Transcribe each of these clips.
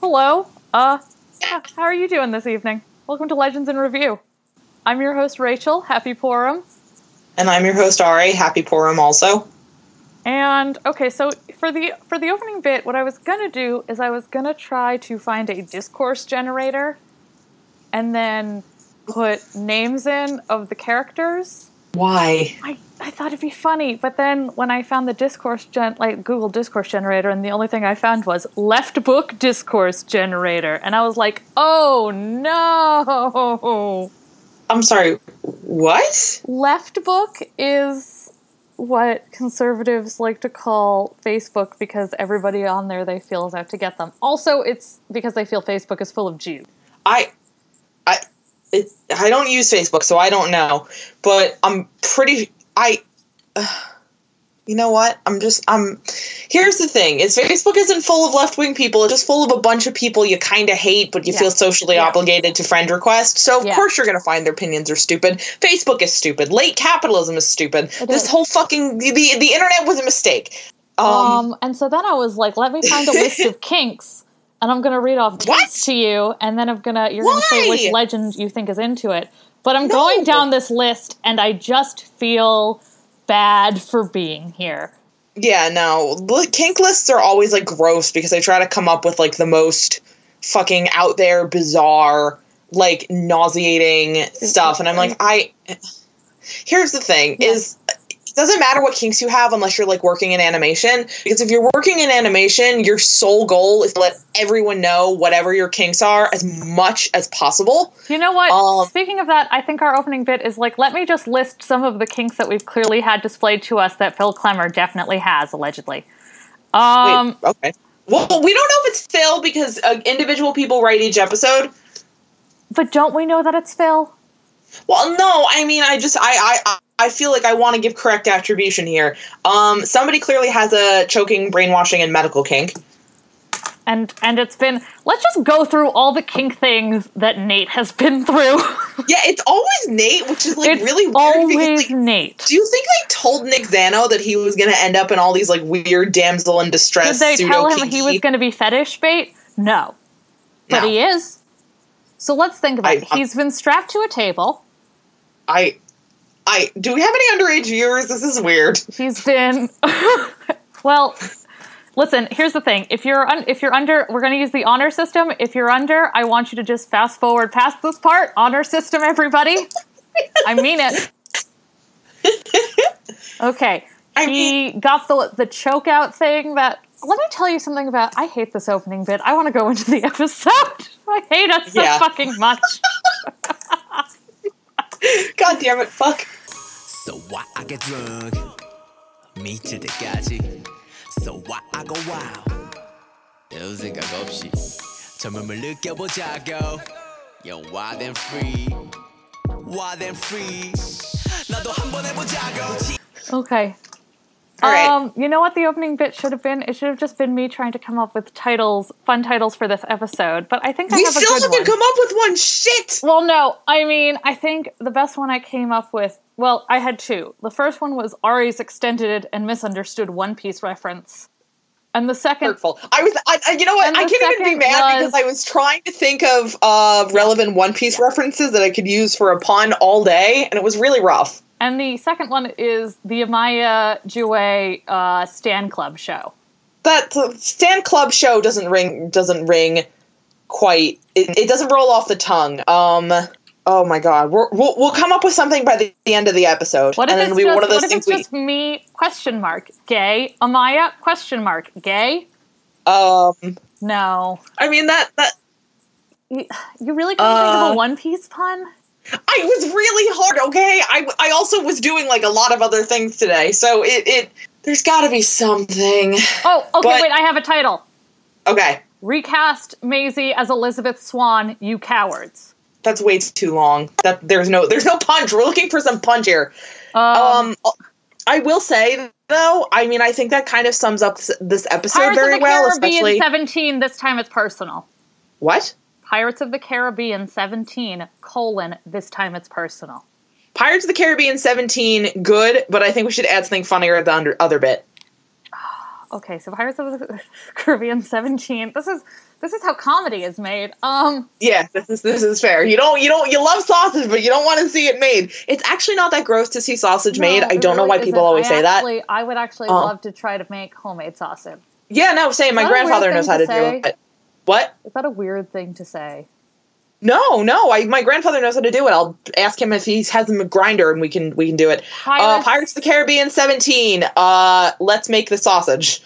Hello. Uh, yeah, how are you doing this evening? Welcome to Legends in Review. I'm your host Rachel. Happy Purim. And I'm your host Ari. Happy Purim also. And okay, so for the for the opening bit, what I was gonna do is I was gonna try to find a discourse generator, and then put names in of the characters. Why? I, I thought it'd be funny, but then when I found the discourse gen like Google discourse generator, and the only thing I found was left book discourse generator, and I was like, oh no. I'm sorry. What? Left book is what conservatives like to call Facebook because everybody on there they feel is out to get them. Also, it's because they feel Facebook is full of Jews. I, I, it, I don't use Facebook, so I don't know. But I'm pretty. I. Uh, you know what? I'm just I'm here's the thing. Is Facebook isn't full of left wing people, it's just full of a bunch of people you kinda hate, but you yeah. feel socially yeah. obligated to friend request. So of yeah. course you're gonna find their opinions are stupid. Facebook is stupid. Late capitalism is stupid. It this is. whole fucking the, the, internet was a mistake. Um, um, and so then I was like, let me find a list of kinks. And I'm gonna read off kinks to you, and then I'm gonna you're Why? gonna say which legend you think is into it. But I'm no. going down this list and I just feel bad for being here. Yeah, no. Kink lists are always like gross because they try to come up with like the most fucking out there, bizarre, like nauseating stuff. And I'm like, I. Here's the thing: yeah. is it doesn't matter what kinks you have unless you're like working in animation. Because if you're working in animation your sole goal is to let everyone know whatever your kinks are as much as possible. You know what? Um, speaking of that i think our opening bit is like let me just list some of the kinks that we've clearly had displayed to us that phil klemmer definitely has allegedly. Um wait, okay. Well we don't know if it's phil because uh, individual people write each episode. But don't we know that it's phil? Well, no, I mean, I just, I, I, I feel like I want to give correct attribution here. Um, somebody clearly has a choking, brainwashing, and medical kink. And and it's been let's just go through all the kink things that Nate has been through. yeah, it's always Nate, which is like it's really weird. Always like, Nate. Do you think they told Nick Zano that he was going to end up in all these like weird damsel in distress? Did they tell him he was going to be fetish bait? No, but no. he is. So let's think about I, it. He's been strapped to a table. I I do we have any underage viewers? This is weird. He's been well. Listen, here's the thing. If you're un- if you're under, we're going to use the honor system. If you're under, I want you to just fast forward past this part. Honor system, everybody. I mean it. Okay. I he mean- got the the choke out thing that let me tell you something about I hate this opening bit. I want to go into the episode. I hate it so yeah. fucking much. God damn it, fuck. So why I get drunk? 미칠 때까지. So why I go wild? 별 생각 없이 젊음을 느껴보자고. Yo, wild and free. Wild and free. 나도 한번 해보자고. Okay. Um, you know what the opening bit should have been? It should have just been me trying to come up with titles, fun titles for this episode. But I think I we have a still haven't come up with one. Shit. Well, no. I mean, I think the best one I came up with. well, I had two. The first one was Ari's extended and misunderstood One Piece reference. And the second, hurtful. I was, I, you know what? I can't even be mad was, because I was trying to think of uh, relevant One Piece references that I could use for a pun all day, and it was really rough. And the second one is the Amaya Jiwe uh, Stan Club show. That uh, Stan Club show doesn't ring doesn't ring quite. It, it doesn't roll off the tongue. Um. Oh my god, we will we'll come up with something by the, the end of the episode. What if and it's, just, one of those what if it's we, just me? Question mark. Gay. Amaya? Question mark. Gay. Um. No. I mean that that. You, you really couldn't uh, think of a uh, One Piece pun? I was really hard, okay? I, I also was doing like a lot of other things today, so it, it there's got to be something. Oh, okay, but, wait, I have a title. Okay. Recast Maisie as Elizabeth Swann, you cowards. That's way too long. That there's no there's no punch. We're looking for some punch here. Um, um I will say though, I mean, I think that kind of sums up this episode Pirates very of the well. Caribbean especially 17. This time it's personal. What? Pirates of the Caribbean 17, colon, this time it's personal. Pirates of the Caribbean 17, good, but I think we should add something funnier at the under, other bit. okay, so Pirates of the Caribbean 17, this is this is how comedy is made. Um, yeah, this is this is fair. You don't you don't you love sausage, but you don't want to see it made. It's actually not that gross to see sausage no, made. I don't really know why people always I say actually, that. I would actually Uh. love to try to make homemade sausage. Yeah, no, same. My that a weird grandfather knows how to say? do it. What? Is that a weird thing to say? No, no. I my grandfather knows how to do it. I'll ask him if he has a grinder and we can we can do it. Uh, Pirates- Pirates of the Caribbean 17. Uh, let's make the sausage.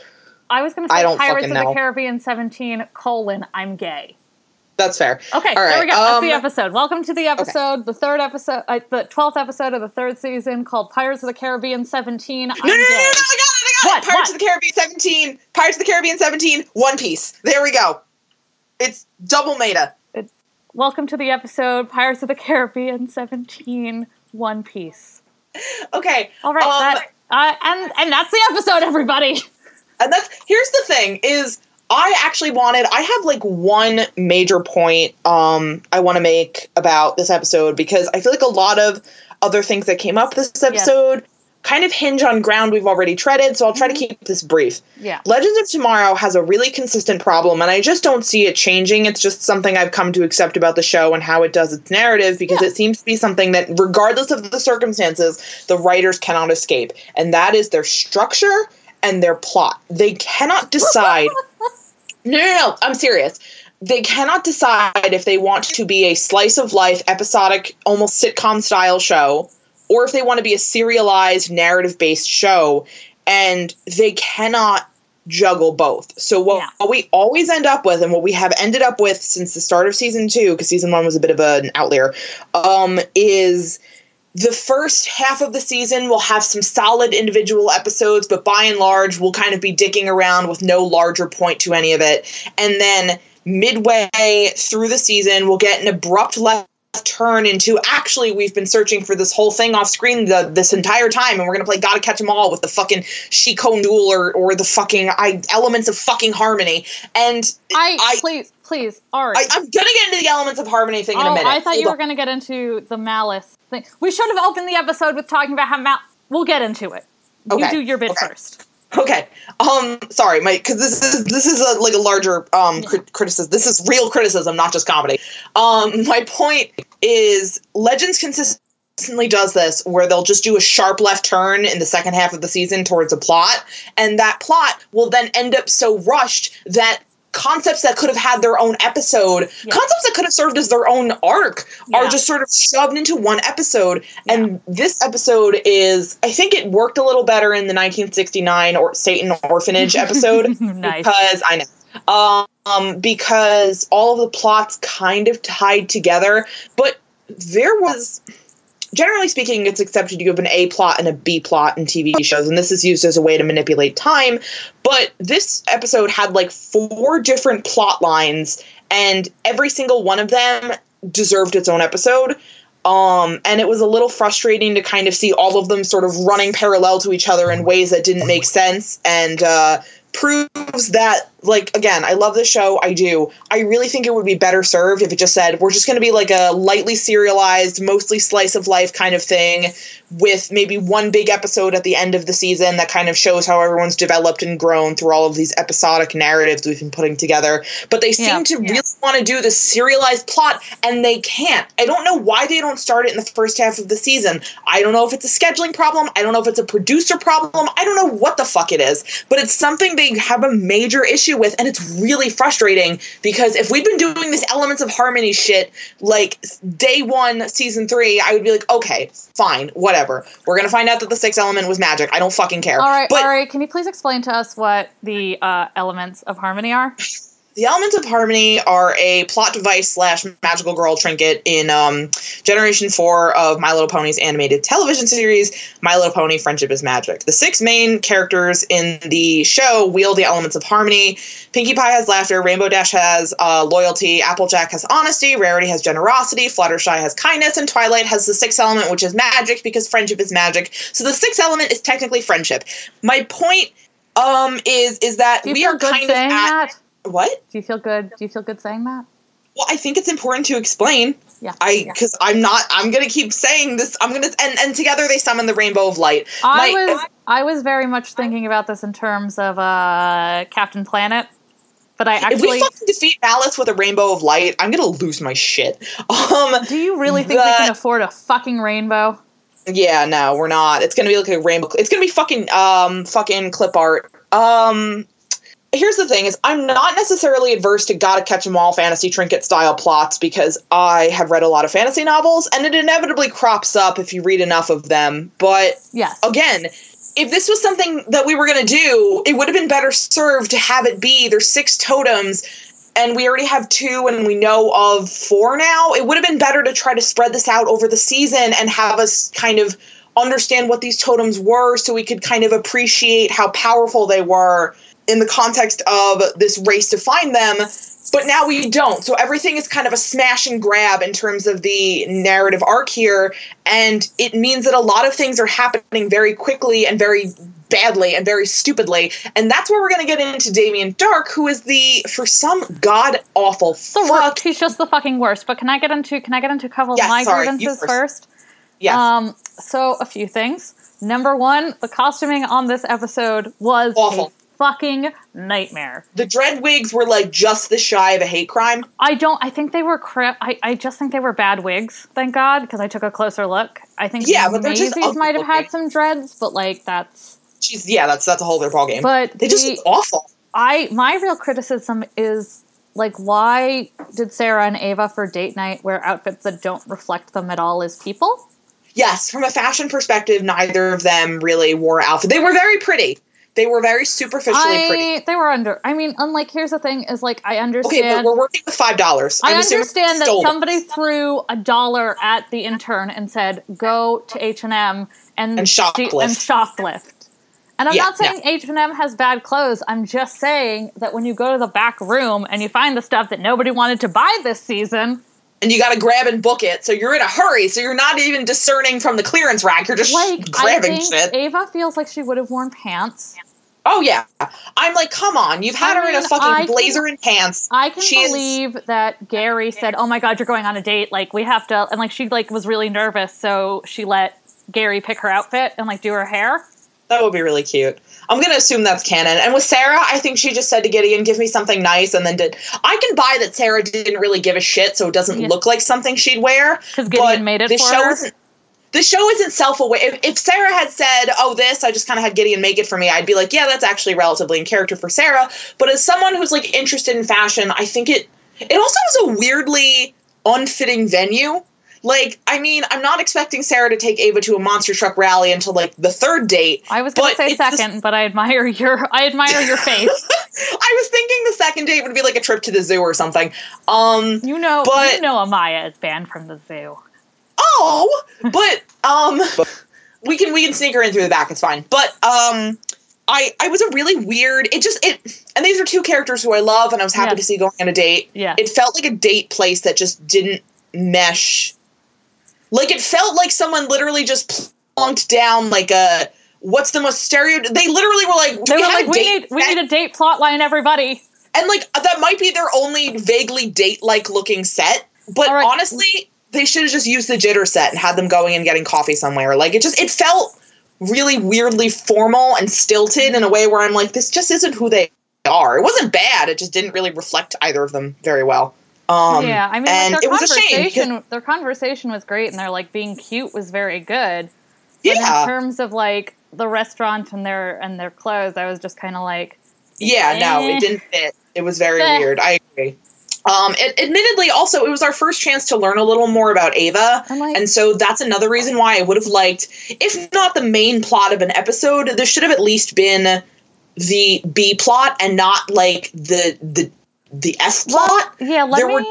I was going to say Pirates of the. Caribbean 17 colon I'm gay. That's fair. Okay, All there right, we go. That's the um, episode. Welcome to the episode, the third episode, uh, the twelfth episode of the third season called Pirates of the Caribbean 17. I'm No, no, no, no, no, gay. I got it, I got What, it. Pirates what? of the Caribbean 17. Pirates of the Caribbean 17. One Piece. There we go. It's double meta. Welcome to the episode Pirates of the Caribbean 17 One Piece. Okay. All right, um, that, uh, and and that's the episode, everybody. and that's here's the thing is I actually wanted I have like one major point um I want to make about this episode because I feel like a lot of other things that came up this episode kind of hinge on ground we've already treaded, so I'll try to keep this brief. Yeah. Legends of Tomorrow has a really consistent problem, and I just don't see it changing. It's just something I've come to accept about the show and how it does its narrative because Yeah. it seems to be something that, regardless of the circumstances, the writers cannot escape. And that is their structure and their plot. They cannot decide. no, no, no, I'm serious. They cannot decide if they want to be a slice of life, episodic, almost sitcom style show, or if they want to be a serialized, narrative based show. And they cannot juggle both. So what, Yeah. what we always end up with, and what we have ended up with since the start of season two, because season one was a bit of an outlier, um, is the first half of the season will have some solid individual episodes, but by and large, we'll kind of be dicking around with no larger point to any of it. And then midway through the season, we'll get an abrupt left turn into actually we've been searching for this whole thing off screen the, this entire time and we're gonna play gotta catch 'em all with the fucking Shikon Jewel or, or the fucking I, elements of fucking harmony and I, I- please, please, Ari. I, I'm gonna get into the elements of harmony thing in a oh, minute I thought you Hold were going to get into the malice thing. We should have opened the episode with talking about how mal. We'll get into it. You do your bit okay. first. Okay. Um. Sorry, my because this is this is a, like a larger um cri- criticism. This is real criticism, not just comedy. Um. My point is, Legends consistently does this where they'll just do a sharp left turn in the second half of the season towards a plot, and that plot will then end up so rushed that concepts that could have had their own episode, Yeah. concepts that could have served as their own arc, are just sort of shoved into one episode. And this episode is, I think it worked a little better in the 1969 or Satan Orphanage episode Nice. because I know, um, because all of the plots kind of tied together, but there was. Generally speaking, it's accepted you have an A plot and a B plot in TV shows, and this is used as a way to manipulate time. But this episode had like four different plot lines, and every single one of them deserved its own episode. Um, and it was a little frustrating to kind of see all of them sort of running parallel to each other in ways that didn't make sense and uh, proves that, like, again, I love the show, I do. I really think it would be better served if it just said, we're just going to be like a lightly serialized, mostly slice of life kind of thing with maybe one big episode at the end of the season that kind of shows how everyone's developed and grown through all of these episodic narratives we've been putting together. But they seem Yeah, to yeah. really want to do the serialized plot and they can't. I don't know why they don't start it in the first half of the season. I don't know if it's a scheduling problem. I don't know if it's a producer problem. I don't know what the fuck it is, but it's something they have a major issue with and it's really frustrating because if we'd been doing this elements of harmony shit like day 1 season 3, I would be like, "Okay, fine, whatever. We're going to find out that the sixth element was magic. I don't fucking care." All right, but all right. Can you please explain to us what the uh, elements of harmony are? The elements of harmony are a plot device slash magical girl trinket in um, Generation 4 of My Little Pony's animated television series, My Little Pony Friendship is Magic. The six main characters in the show wield the elements of harmony. Pinkie Pie has laughter, Rainbow Dash has uh, loyalty, Applejack has honesty, Rarity has generosity, Fluttershy has kindness, and Twilight has the sixth element, which is magic because friendship is magic. So the sixth element is technically friendship. My point um, is is that you we are kind of at that? What? Do you feel good? Do you feel good saying that? Well, I think it's important to explain. Yeah. I yeah. because I'm not. I'm gonna keep saying this. I'm gonna and and together they summon the rainbow of light. I My- was I was very much thinking about this in terms of uh, Captain Planet. But I If actually we fucking defeat Malice with a rainbow of light, I'm gonna lose my shit. Um, do you really think we the- can afford a fucking rainbow? yeah, no, we're not. It's gonna be like a rainbow. It's gonna be fucking um fucking clip art. Um, here's the thing: is I'm not necessarily adverse to gotta catch 'em all fantasy trinket style plots because I have read a lot of fantasy novels, and it inevitably crops up if you read enough of them. But Yes. again, if this was something that we were going to do, it would have been better served to have it be there's six totems and we already have two and we know of four now. It would have been better to try to spread this out over the season and have us kind of understand what these totems were so we could kind of appreciate how powerful they were in the context of this race to find them. But now we don't. So everything is kind of a smash and grab in terms of the narrative arc here. And it means that a lot of things are happening very quickly and very badly and very stupidly. And that's where we're going to get into Damien Darhk, who is the, for some god awful the fuck. He's just the fucking worst. But can I get into can I get into a couple Yeah, of my sorry, grievances first. first? Yes. Um, so a few things. Number one, the costuming on this episode was Awful. Fucking nightmare. the dread wigs were like just the shy of a hate crime. I don't. I think they were crap. I, I just think they were bad wigs. Thank God, because I took a closer look. I think Yeah, but Maisie's might have had some dreads, but like that's. She's, yeah, that's that's a whole other ballgame. But they just look awful. I my real criticism is like why did Sarah and Ava for date night wear outfits that don't reflect them at all as people? Yes, from a fashion perspective, neither of them really wore outfit. They were very pretty. They were very superficially pretty. They were under. I mean, unlike here's the thing is like I understand. Okay, but we're working with five dollars. I understand that somebody threw a dollar at the intern and said, "Go to H and M and shoplift. and shoplift." And I'm Yeah, not saying H and M has bad clothes. I'm just saying that when you go to the back room and you find the stuff that nobody wanted to buy this season, and you got to grab and book it. So you're in a hurry. So you're not even discerning from the clearance rack. You're just like I grabbing think shit. Ava feels like she would have worn pants. Oh yeah, I'm like, come on. You've had I her in a fucking I can- blazer and pants. I can She is- believe that Gary said, "Oh my God, you're going on a date. Like we have to," and like she like was really nervous, so she let Gary pick her outfit and like do her hair. That would be really cute. I'm gonna assume that's canon. And with Sarah, I think she just said to Gideon, "Give me something nice," and then did. I can buy that Sarah didn't really give a shit, so it doesn't Yeah. look like something she'd wear. 'Cause Gideon made it this for show her. isn't. This show isn't self-aware. If, if Sarah had said, "Oh, this," I just kind of had Gideon make it for me, I'd be like, "Yeah, that's actually relatively in character for Sarah." But as someone who's like interested in fashion, I think it. It also was a weirdly unfitting venue. Like, I mean, I'm not expecting Sarah to take Ava to a monster truck rally until like the third date. I was gonna say it's the- second, but I admire your I admire your faith. I was thinking the second date would be like a trip to the zoo or something. Um, You know, But- you know, Amaya is banned from the zoo. Oh, but um, we can we can sneak her in through the back. It's fine. But um, I I was a really weird. It just it and these are two characters who I love and I was happy Yeah. to see going on a date. Yeah. It felt like a date place that just didn't mesh. Like it felt like someone literally just plunked down like a. What's the most stereo? They literally were like, They we were like, we need we need a date plot line, everybody. and like that might be their only vaguely date-like looking set but All right. honestly they should have just used the jitter set and had them going and getting coffee somewhere like it just it felt really weirdly formal and stilted in a way where i'm like this just isn't who they are it wasn't bad it just didn't really reflect either of them very well um yeah, I mean, and like, their it was a shame conversation their conversation was great, and their like being cute was very good. But in terms of like the restaurant and their and their clothes, I was just kind of like, Yeah, no, Eh. it didn't fit. It was very Eh. weird. I agree. Um, it, admittedly, also, it was our first chance to learn a little more about Ava. Like- and so that's another reason why I would have liked, if not the main plot of an episode, there should have at least been the B plot and not like the the the S plot. yeah, There were-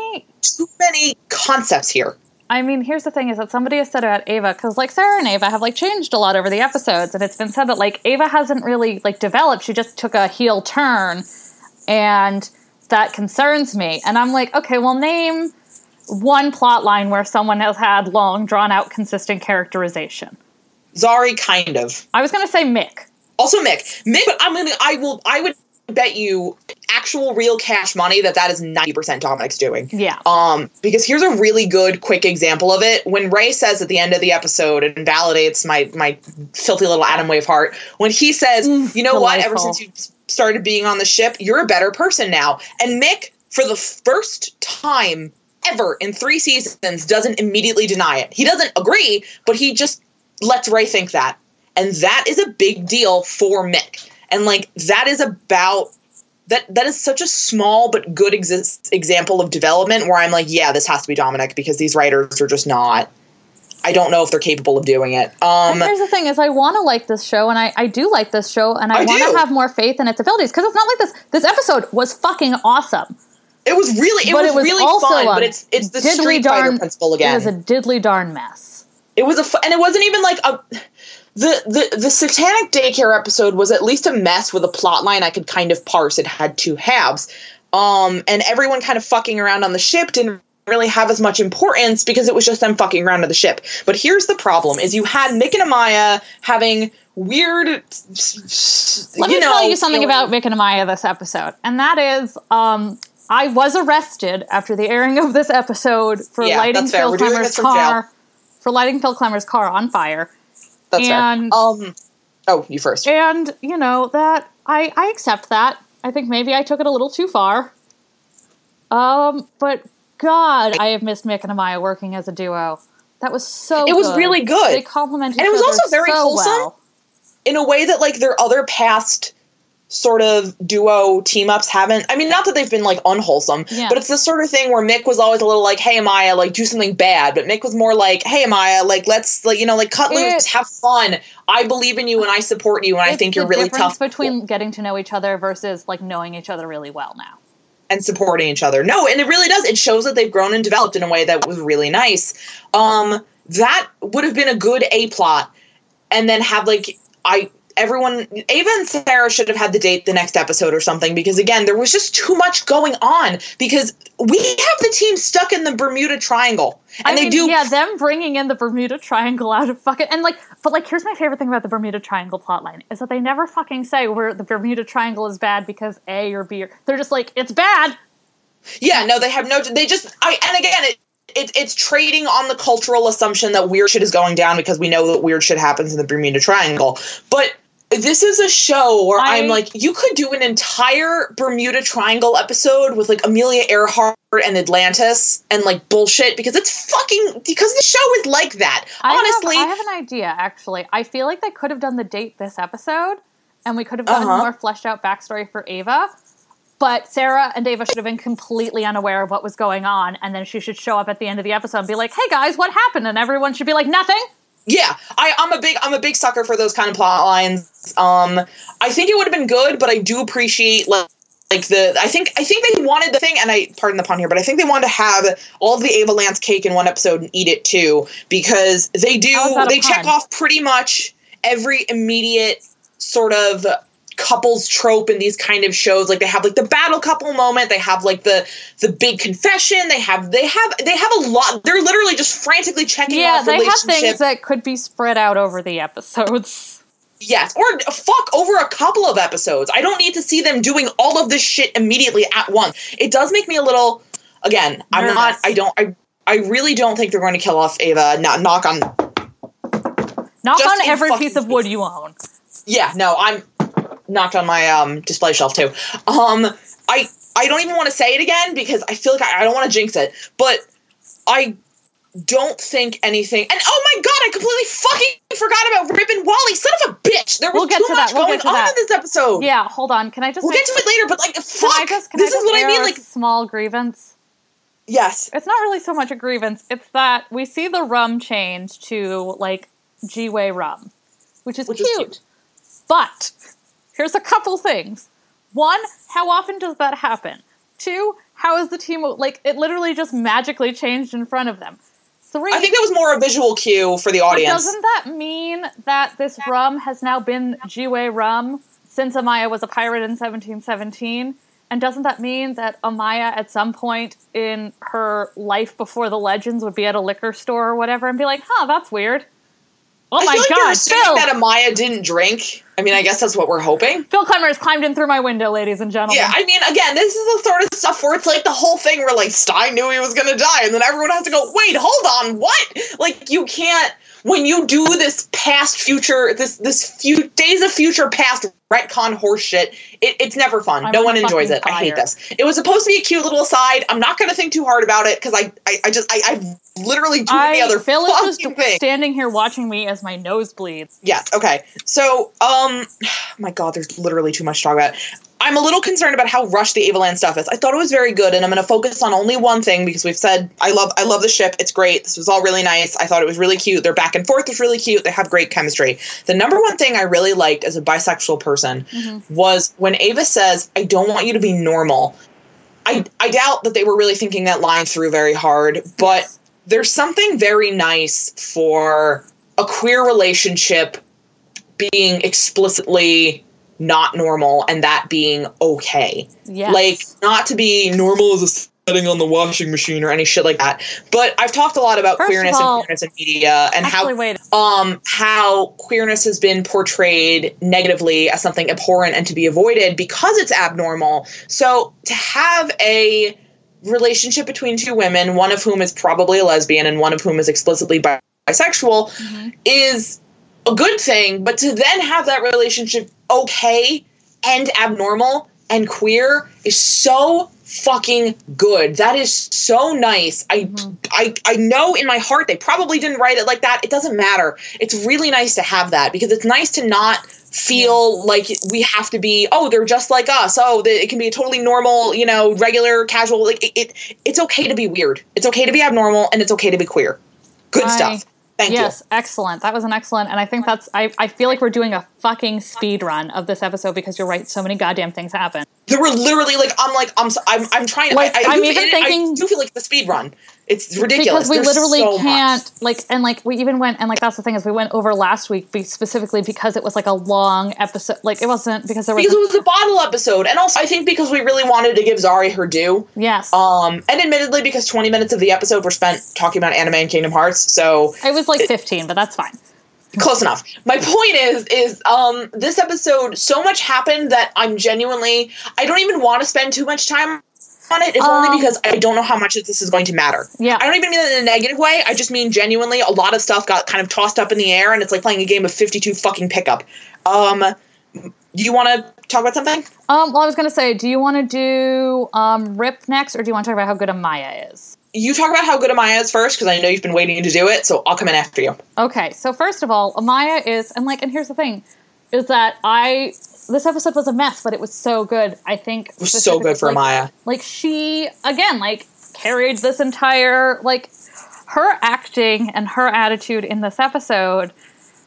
Too many concepts here. I mean, here's the thing: is that somebody has said about Ava because like Sarah and Ava have like changed a lot over the episodes, and it's been said that like Ava hasn't really like developed. She just took a heel turn, and that concerns me. And I'm like, okay, well, name one plot line where someone has had long, drawn out, consistent characterization. Zari, kind of. I was gonna say Mick. Also, Mick. Mick, I'm gonna. I will. I would bet you actual real cash money that that is 90% Dominic's doing. Yeah. Um, because here's a really good quick example of it. When Ray says at the end of the episode and validates my my filthy little Atom Wave heart, when he says, Mm, "You know what? Ever since you started being on the ship, you're a better person now." And Mick, for the first time ever in three seasons, doesn't immediately deny it. He doesn't agree, but he just lets Ray think that, and that is a big deal for Mick. And like that is about that that is such a small but good exis- example of development where I'm like, yeah, this has to be Dominic because these writers are just not. I don't know if they're capable of doing it. Um, here's the thing: is I want to like this show, and I, I do like this show, and I, I want to have more faith in its abilities because it's not like this. This episode was fucking awesome. it was really, it was, it was really also fun, but it's it's the Street Fighter principle again. It was a diddly darn mess. It was a fu- and it wasn't even like a the, the the satanic daycare episode was at least a mess with a plot line I could kind of parse. It had two halves, um, and everyone kind of fucking around on the ship didn't really have as much importance because it was just them fucking around on the ship. But here's the problem: is you had Mick and Amaya having weird. Let me know, tell you something feeling- about Mick and Amaya this episode, and that is, um, I was arrested after the airing of this episode for Yeah, lighting. Phil We're doing Klemmer's this from jail. car, for lighting Phil Klemmer's car on fire, That's and- fair. Um. Oh, you first. and you know that I I accept that. I think maybe I took it a little too far. Um, but God, I have missed Mick and Amaya working as a duo. That was so. It was good. really good. They complemented And it was also very so wholesome. well. in a way that like their other past sort of duo team ups haven't. I mean, not that they've been like unwholesome, Yeah. but it's the sort of thing where Mick was always a little like, "Hey, Amaya, like do something bad," but Mick was more like, "Hey, Amaya, like let's like you know like cut loose, have fun. I believe in you and I support you, and I think you're really difference tough between getting to know each other versus like knowing each other really well now. and supporting each other." No, and it really does. It shows that they've grown and developed in a way that was really nice. Um, that would have been a good a plot, and then have like I everyone Ava and Sarah should have had the date the next episode or something because again there was just too much going on because we have the team stuck in the Bermuda Triangle and I they mean, do yeah, them bringing in the Bermuda Triangle out of fucking and like, but like, here's my favorite thing about the Bermuda Triangle plotline is that they never fucking say where the Bermuda Triangle is bad because A or B. Or, they're just like, it's bad. yeah no they have no they just I and again it. It, it's trading on the cultural assumption that weird shit is going down because we know that weird shit happens in the Bermuda Triangle. But this is a show where I- I'm like, you could do an entire Bermuda Triangle episode with like Amelia Earhart and Atlantis and like bullshit because it's fucking because the show is like that. I Honestly, have, I have an idea. Actually, I feel like they could have done the date this episode, and we could have done a Uh-huh. more fleshed out backstory for Ava. But Sarah and Ava should have been completely unaware of what was going on, and then she should show up at the end of the episode and be like, "Hey guys, what happened?" And everyone should be like, "Nothing." Yeah, I, I'm a big I'm a big sucker for those kind of plot lines. Um, I think it would have been good, but I do appreciate like like the I think I think they wanted the thing, and I pardon the pun here, but I think they wanted to have all the Ava Lance cake in one episode and eat it too because they do How is that a they check off pretty much every immediate sort of couples trope in these kind of shows like they have like the battle couple moment they have like the the big confession they have they have they have a lot they're literally just frantically checking Yeah, off they have things that could be spread out over the episodes. Yes, or fuck over a couple of episodes. I don't need to see them doing all of this shit immediately at once. It does make me a little. Again, I'm not. I don't. I. I really don't think they're going to kill off Ava. Not knock on. Knock on every piece of wood you own. Yeah, no, I'm knocked on my um display shelf too. Um, I I don't even want to say it again because I feel like I, I don't want to jinx it, but I don't think anything. And oh my god, I completely fucking forgot about Rip and Wally. Son of a bitch! There was We'll get too to much that, we'll going to on that. in this episode. Yeah, hold on. Can I just We'll make, get to it later, but like, can fuck. I just can this I is what I mean. Like, small grievance? yes, It's not really so much a grievance. It's that we see the rum change to like Jiwe rum, which is Which is cute. cute. But here's a couple things. One, how often does that happen? Two, how is the team like it literally just magically changed in front of them? Three, I think that was more a visual cue for the audience. doesn't that mean that this rum has now been Jiwe rum since Amaya was a pirate in 1717? And doesn't that mean that Amaya at some point in her life before the legends would be at a liquor store or whatever and be like, huh, that's weird? Oh I my feel like god, assuming Phil! that Amaya didn't drink. I mean, I guess that's what we're hoping. Phil Klemmer has climbed in through my window, ladies and gentlemen. Yeah, I mean, again, this is the sort of stuff where it's like the whole thing where like Stein knew he was gonna die, and then everyone has to go, wait, hold on, what? Like you can't when you do this past future, this this few days of future past retcon horseshit, it, it's never fun. I'm no one enjoys it. fucking I hate this. It was supposed to be a cute little aside. I'm not gonna think too hard about it because I, I I just I I've literally too many I other Phil is just things. standing here watching me as my nose bleeds. Yes. Okay. So, um, my God, there's literally too much to talk about. I'm a little concerned about how rushed the Avalance stuff is. I thought it was very good, and I'm going to focus on only one thing because we've said I love I love the ship. It's great. This was all really nice. I thought it was really cute. Their back and forth was really cute. They have great chemistry. The number one thing I really liked as a bisexual person mm-hmm. was when Ava says, "I don't want you to be normal." I I doubt that they were really thinking that line through very hard, but Yes. there's something very nice for a queer relationship being explicitly not normal and that being okay. Yes. Like not to be normal as a setting on the washing machine or any shit like that. But I've talked a lot about First queerness all- and queerness in media and how wait. um how queerness has been portrayed negatively as something abhorrent and to be avoided because it's abnormal. So to have a relationship between two women, one of whom is probably a lesbian and one of whom is explicitly bi- bisexual, is a good thing. But to then have that relationship okay and abnormal and queer is so fucking good. That is so nice. I mm-hmm. I I know in my heart they probably didn't write it like that. It doesn't matter. It's really nice to have that because it's nice to not feel like we have to be oh they're just like us oh they, it can be a totally normal you know regular casual like it, it it's okay to be weird it's okay to be abnormal and it's okay to be queer good I- stuff thank yes, excellent. That was an excellent, and I think that's. I, I feel like we're doing a fucking speed run of this episode because you're right. So many goddamn things happen. there were literally like i'm like i'm so- i'm, I'm trying to Like, I, I I'm do, even I thinking- do feel like the speed run it's ridiculous because we There's literally so can't like and like we even went and like that's the thing is we went over last week be specifically because it was like a long episode like it wasn't because there was because it was a bottle episode and also i think because we really wanted to give zari her due. Yes. Um and admittedly because 20 minutes of the episode were spent talking about anime and kingdom hearts so it was like 15 but that's fine. Close enough. My point is is um this episode so much happened that i'm genuinely i don't even want to spend too much time on it if Um, only because i don't know how much this is going to matter. Yeah. i don't even mean that in a negative way. I just mean genuinely a lot of stuff got kind of tossed up in the air and it's like playing a game of 52 fucking pickup. Um do you want to talk about something? Um well i was gonna say do you want to do um rip next or do you want to talk about how good amaya is? You talk about how good amaya is first because i know you've been waiting to do it so i'll come in after you. Okay, so first of all, Amaya is, and like, and here's the thing, is that I this episode was a mess, but it was so good. I think it was so good for like, amaya Like she again, like carried this entire like her acting and her attitude in this episode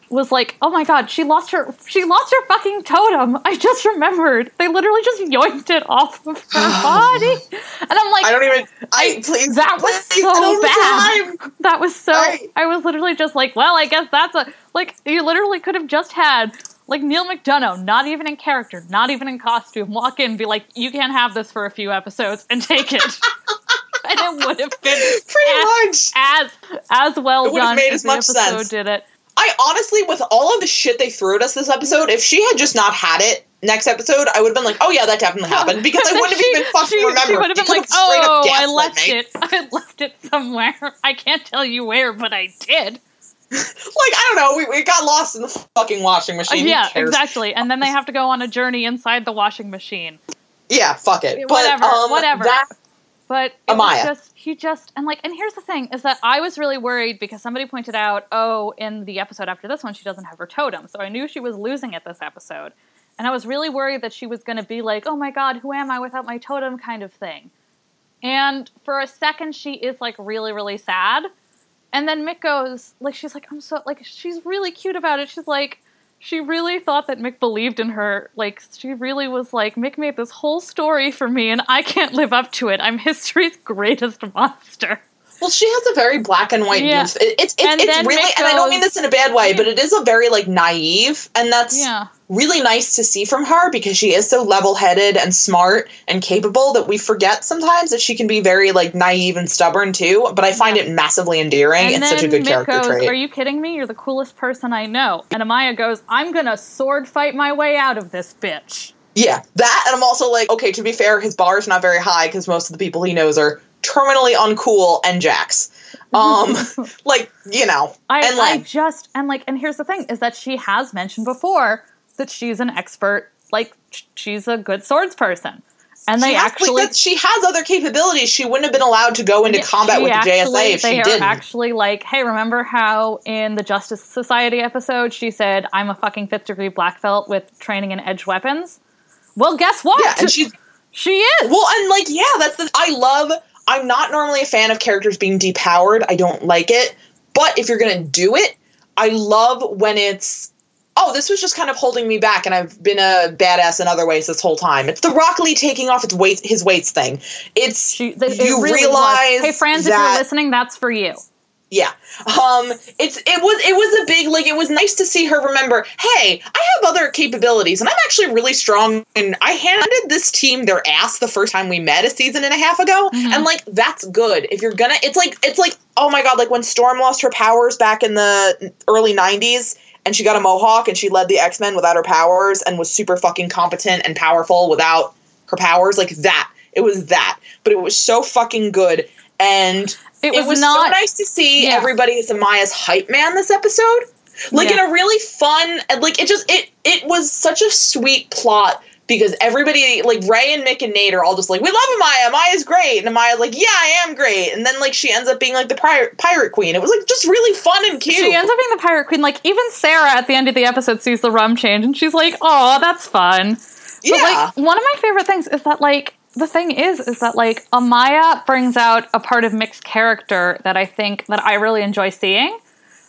was like, oh my god, she lost her she lost her fucking totem. I just remembered. They literally just yoinked it off of her body. And I'm like i don't even i please that was please, so bad. time. That was so. I- I, was literally just like, well, I guess that's a like. You literally could have just had like Neal McDonough, not even in character, not even in costume, walk in, and be like, you can't have this for a few episodes, and take it. and it would have been pretty as, much as as well It would done made as as the much episode sense. did it. I honestly, with all of the shit they threw at us this episode, if she had just not had it next episode, I would have been like, oh yeah, that definitely happened. Because I wouldn't have even fucking she, remembered. She would have been like, could've straight up "Oh, I left me." it. I left it somewhere. I can't tell you where, but I did." Like, I don't know, we, we got lost in the fucking washing machine. Who yeah, exactly. And then they have to go on a journey inside the washing machine. Yeah, fuck it. But, Whatever, um, whatever. That, But Amaya. just he just and like and here's the thing is that I was really worried because somebody pointed out, oh, in the episode after this one she doesn't have her totem. So I knew she was losing it this episode. And I was really worried that she was gonna be like, oh my god, who am I without my totem kind of thing. And for a second she is like really, really sad. And then Mick goes, like she's like, I'm so like she's really cute about it. She's like she really thought that Mick believed in her. Like, she really was like, Mick made this whole story for me, and I can't live up to it. I'm history's greatest monster. Well, she has a very black and white Yeah. youth. It, it's it's, really, Mick and I don't mean this in a bad way, but it is a very like naive, and that's Yeah. really nice to see from her because she is so level-headed and smart and capable that we forget sometimes that she can be very like naive and stubborn too. But I find it massively endearing. And it's then such a good Mick character goes, trait. Are you kidding me? You're the coolest person I know. And Amaya goes, I'm gonna sword fight my way out of this bitch. Yeah, that, and I'm also like, okay, to be fair, his bar is not very high because most of the people he knows are terminally uncool and jacks. Um, like you know, I, and I like, just and like and here's the thing is that she has mentioned before that she's an expert like she's a good swords person and she they actually she has other capabilities. She wouldn't have been allowed to go into combat with the actually- JSA if they she are didn't. actually like hey remember how in the justice society episode she said i'm a fucking fifth degree black belt with training in edge weapons well guess what yeah, and she's she is Well, and like, yeah, that's the. I love. I'm not normally a fan of characters being depowered. I don't like it. But if you're gonna do it, I love when it's. Oh, this was just kind of holding me back, and I've been a badass in other ways this whole time. It's the Rock Lee taking off its weight, his weights thing. It's she they, it you really was. realize hey friends if you're listening that's for you yeah. Um it's it was it was a big like it was nice to see her remember, hey, I have other capabilities and I'm actually really strong and I handed this team their ass the first time we met a season and a half ago Mhm. and like that's good. If you're gonna it's like it's like oh my god, like when Storm lost her powers back in the early 90s and she got a mohawk and she led the X-Men without her powers and was super fucking competent and powerful without her powers like that. It was that. But it was so fucking good and it it was, was not so nice to see Yeah. everybody as Amaya's hype man this episode. Like Yeah. in a really fun like it just it it was such a sweet plot because everybody like Ray and Mick and Nate are all just like, We love Amaya, Amaya's great. And Amaya's like, Yeah, I am great. And then like she ends up being like the pirate pirate queen. It was like just really fun and cute. she ends up being the pirate queen like even sarah at the end of the episode sees the rum change and she's like oh that's fun But yeah. like one of my favorite things is that like the thing is is that like Amaya brings out a part of Mick's character that I think that I really enjoy seeing.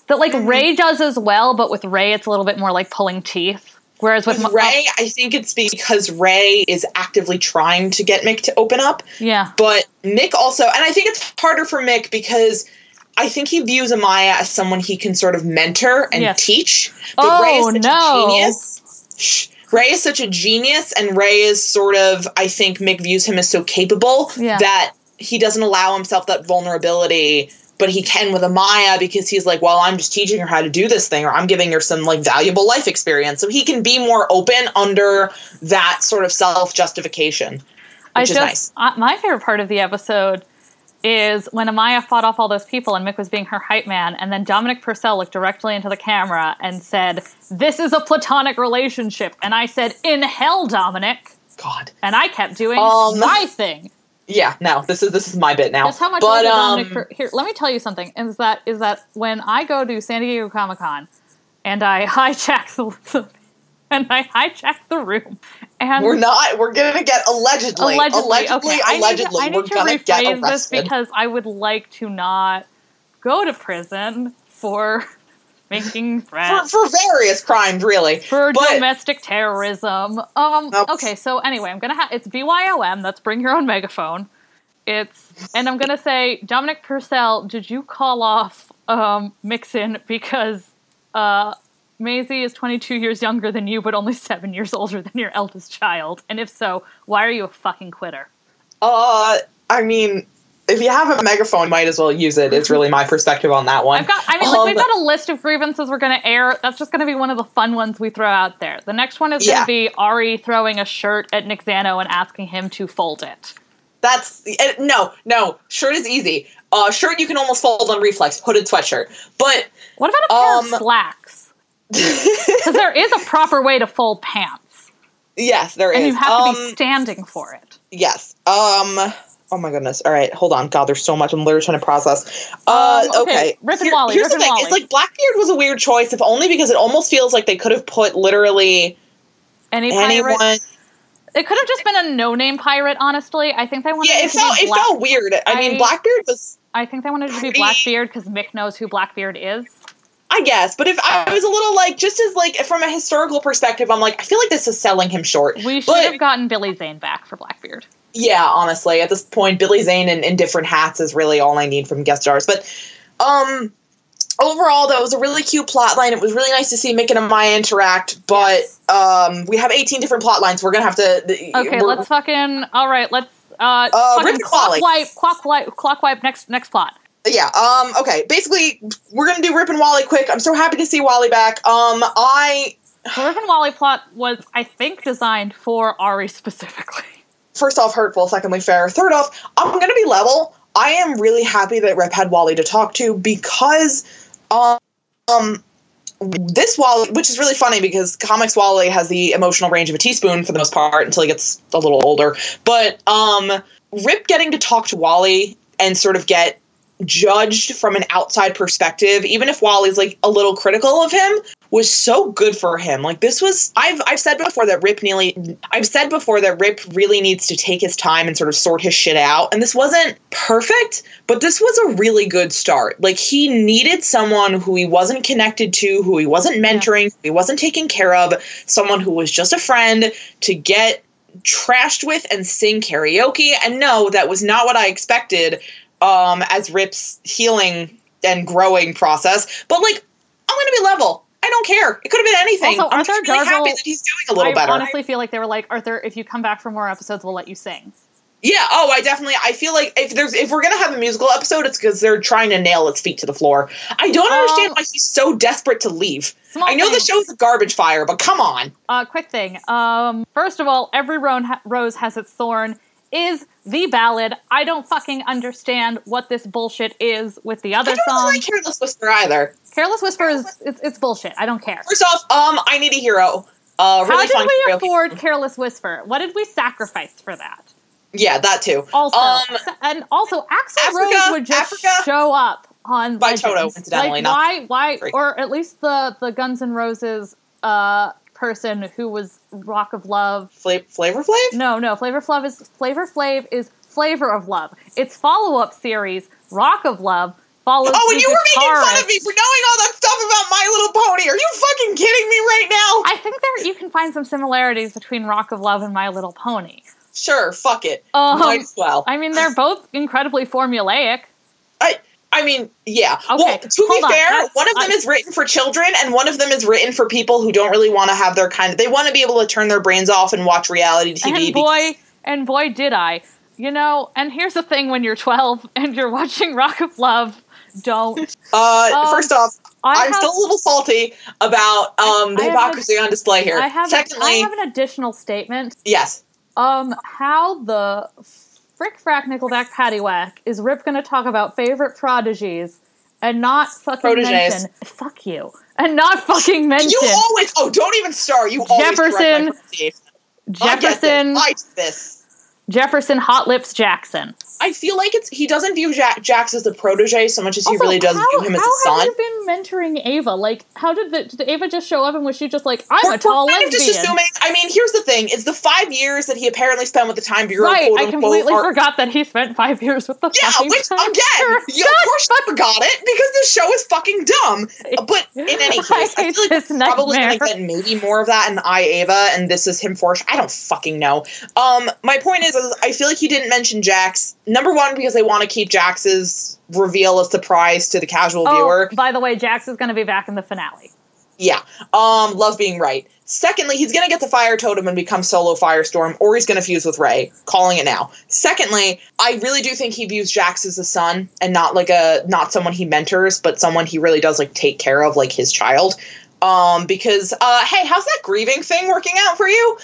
That like Mm-hmm. Ray does as well, but with Ray it's a little bit more like pulling teeth. Whereas with, with Ma- Ray, I think it's because Ray is actively trying to get Mick to open up. yeah, But Mick also, and I think it's harder for Mick because I think he views Amaya as someone he can sort of mentor and Yes. teach. But Ray is Oh, such no. a genius. Ray is such a genius, and Ray is sort of, I think Mick views him as so capable Yeah. that he doesn't allow himself that vulnerability. But he can with Amaya because he's like, well, I'm just teaching her how to do this thing, or I'm giving her some like valuable life experience. So he can be more open under that sort of self justification, I which is just nice. uh, my favorite part of the episode is when Amaya fought off all those people and Mick was being her hype man, and then Dominic Purcell looked directly into the camera and said, "This is a platonic relationship," and I said, "In hell, Dominic." God. And I kept doing Um, my thing. Yeah, no, this is this is my bit now. That's how much but, um, Dominic. For, here, let me tell you something. Is that is that when I go to San Diego Comic Con and I hijack the and I hijacked the room and we're not. We're gonna get allegedly, allegedly, allegedly, okay, I need to- allegedly. I need, to rephrase this because I would like to not go to prison for making for, threats. for various crimes, really. for But- domestic terrorism. Um. Nope. Okay. So anyway, I'm gonna have it's BYOM. That's bring your own megaphone. It's and I'm gonna say Dominic Purcell. Did you call off um Mixen because uh Maisie is 22 years younger than you, but only seven years older than your eldest child? And if so, why are you a fucking quitter? Uh, I mean, if you have a megaphone, might as well use it. It's really my perspective on that one. I've got. I mean, like Um, we've got a list of grievances we're going to air. That's just going to be one of the fun ones we throw out there. The next one is going to be Ari throwing a shirt at Nick Zano and asking him to fold it. That's eh, no, no. Shirt is easy. Uh, shirt you can almost fold on reflex. Hooded sweatshirt, but What about a pair Um, of slacks? Because there is a proper way to fold pants, yes, there is. and you have um, to be standing for it. Yes. Um. Oh my goodness. All right, hold on. God, there's so much. I'm literally trying to process. Uh, Um, okay, okay. Rip and Wally, Here's Rip the thing. Wally. It's like Blackbeard was a weird choice, if only because it almost feels like they could have put literally Any pirate? anyone. It could have just been a no-name pirate. Honestly, I think they wanted. Yeah, it it to felt it Black- felt weird. I, I- mean, Blackbeard was. I think they wanted it to be Blackbeard because Mick knows who Blackbeard is. I guess, but if I was a little like, just as like from a historical perspective, I'm like, I feel like this is selling him short. We should But- have gotten Billy Zane back for Blackbeard. Yeah, honestly, at this point, Billy Zane in, in different hats is really all I need from guest stars. But um, overall, that was a really cute plot line. It was really nice to see Mick and Maya interact. But yes. um, we have 18 different plot lines. We're gonna have to. the, Okay, let's fucking. All right, let's. Uh, uh clock wipe, clock wipe, clock wipe. Next, next plot. Yeah. Um. Okay. Basically, we're gonna do Rip and Wally quick. I'm so happy to see Wally back. Um. I. The Rip and Wally plot was, I think, designed for Ari specifically. First off, hurtful. Secondly, fair. Third off, I'm gonna be level. I am really happy that Rip had Wally to talk to because, um, um, this Wally, which is really funny because comics Wally has the emotional range of a teaspoon for the most part until he gets a little older. But um, Rip getting to talk to Wally and sort of get judged from an outside perspective, even if Wally's like a little critical of him, was so good for him. Like this was I've I've said before that Rip nearly I've said before that Rip really needs to take his time and sort of sort his shit out. And this wasn't perfect, but this was a really good start. Like he needed someone who he wasn't connected to, who he wasn't mentoring, yeah. he wasn't taking care of, someone who was just a friend to get trashed with and sing karaoke. And no, that was not what I expected um, as Rip's healing and growing process. But like, I'm to be level. I don't care. It could have been anything. Also, I'm Arthur really happy that he's doing a little I better. I honestly feel like they were like, Arthur, if you come back for more episodes, we'll let you sing. Yeah. Oh, I definitely. I feel like if there's if we're gonna have a musical episode, it's because they're trying to nail its feet to the floor. I don't um, understand why he's so desperate to leave. I know thing. the show's a garbage fire, but come on. Uh, quick thing. Um, first of all, every rose has its thorn is the ballad. I don't fucking understand what this bullshit is with the other I don't song. Like Careless Whisper either. Careless Whisper is it's, it's, bullshit. I don't care. First off, um, I need a hero. Uh, really How did we afford. Careless Whisper? What did we sacrifice for that? Yeah, that too. Also, um, and also, Axl Africa, Rose would just Africa, show up on by Legends. Toto, incidentally. Like, why? Why? Great. Or at least the the Guns N' Roses uh, person who was Rock of Love. Fla- Flavor Flav? No, no. Flavor Flav is Flavor Flav is Flavor of Love. Its follow up series, Rock of Love, follows. Oh, and you were making fun of me for knowing all that stuff about My Little Pony. Are you fucking kidding me right now? I think there you can find some similarities between Rock of Love and My Little Pony. Sure, fuck it. Um, Might as well. I mean, they're both incredibly formulaic. I mean, yeah. Okay, well, to be fair, on. one of them I, is written for children, and one of them is written for people who don't really want to have their kind of. They want to be able to turn their brains off and watch reality TV. And boy, and boy, did I! You know. And here's the thing: when you're 12 and you're watching Rock of Love, don't. Uh, um, first off, I am still a little salty about um the hypocrisy a, on display here. I have. Secondly, a, I have an additional statement. Yes. Um, how the frick frack nickelback paddywhack is Rip going to talk about favorite prodigies and not fucking Proteges. mention fuck you and not fucking mention you always oh don't even start you Jefferson. Jefferson. I get this. Jefferson Hot Lips Jackson I feel like it's he doesn't view Jack, Jax as a protege so much as also, he really does how, view him as a son. How have you been mentoring Ava? Like, how did, the, did Ava just show up and was she just like, I'm we're, a tall we're kind lesbian? Of just assuming. I mean, here's the thing: is the five years that he apparently spent with the Time Bureau. Right, I completely are, forgot that he spent five years with the. Yeah, which again, you, of course you forgot it because this show is fucking dumb. But in any case, I, I feel like it's probably gonna get maybe more of that in I Ava, and this is him for. I don't fucking know. Um, my point is, is I feel like he didn't mention Jax. Number one, because they want to keep Jax's reveal a surprise to the casual oh, viewer. By the way, Jax is going to be back in the finale. Yeah. Um, love being right. Secondly, he's going to get the fire totem and become solo Firestorm, or he's going to fuse with Ray. Calling it now. Secondly, I really do think he views Jax as a son and not like a not someone he mentors, but someone he really does like take care of, like his child. Um, because uh, hey, how's that grieving thing working out for you?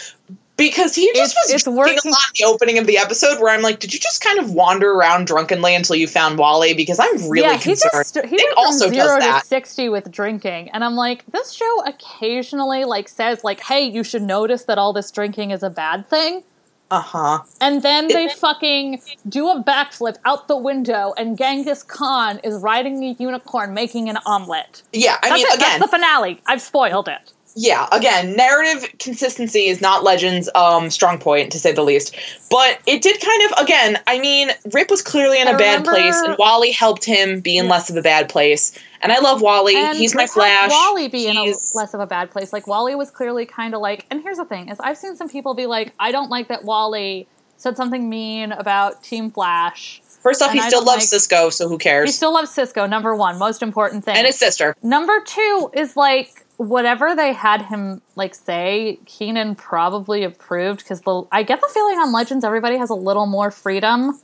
Because he just it's, was it's working a lot in the opening of the episode where I'm like, did you just kind of wander around drunkenly until you found Wally? Because I'm really yeah, concerned. He, just, he went also zero to sixty with drinking, and I'm like, this show occasionally like says like, hey, you should notice that all this drinking is a bad thing. Uh huh. And then they fucking do a backflip out the window, and Genghis Khan is riding a unicorn making an omelet. Yeah, I that's mean, it. again, that's the finale. I've spoiled it yeah, again, narrative consistency is not Legend's um, strong point, to say the least. But it did kind of, again, I mean, Rip was clearly in a I bad remember, place, and Wally helped him be in yeah. less of a bad place. And I love Wally. And He's my Flash. Wally be in a less of a bad place. Like Wally was clearly kind of like. And here's the thing: is I've seen some people be like, I don't like that Wally said something mean about Team Flash. First off, And he I still loves like- Cisco, so who cares? He still loves Cisco, number one, most important thing. and his sister. Number two is like whatever they had him like say, Keenan probably approved because the I get the feeling on Legends everybody has a little more freedom.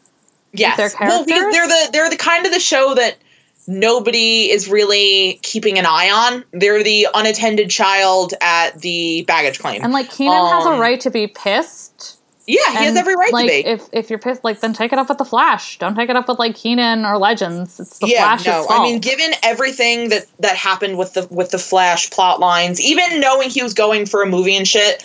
Yes. their well, they're the they're the kind of the show that nobody is really keeping an eye on. They're the unattended child at the baggage claim. And like Keenan has a Um, right to be pissed. Yeah, he has every right like, to be. If if you're pissed, like then take it up with the Flash. Don't take it up with like Keenan or Legends. It's the yeah, Flash's no. fault. I mean, given everything that that happened with the with the Flash plot lines, even knowing he was going for a movie and shit,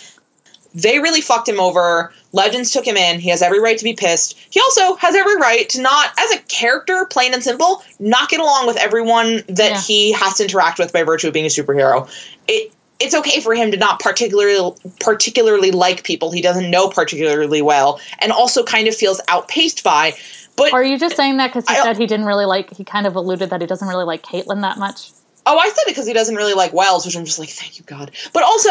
they really fucked him over. Legends took him in. He has every right to be pissed. He also has every right to not, as a character, plain and simple, not get along with everyone that Yeah. he has to interact with by virtue of being a superhero. It it's okay for him to not particularly particularly like people he doesn't know particularly well, and also kind of feels outpaced by. But Are you just saying that because he I- said he didn't really like? He kind of alluded that he doesn't really like Caitlin that much. Oh, I said it because he doesn't really like Wells, which I'm just like, thank you, God. But also,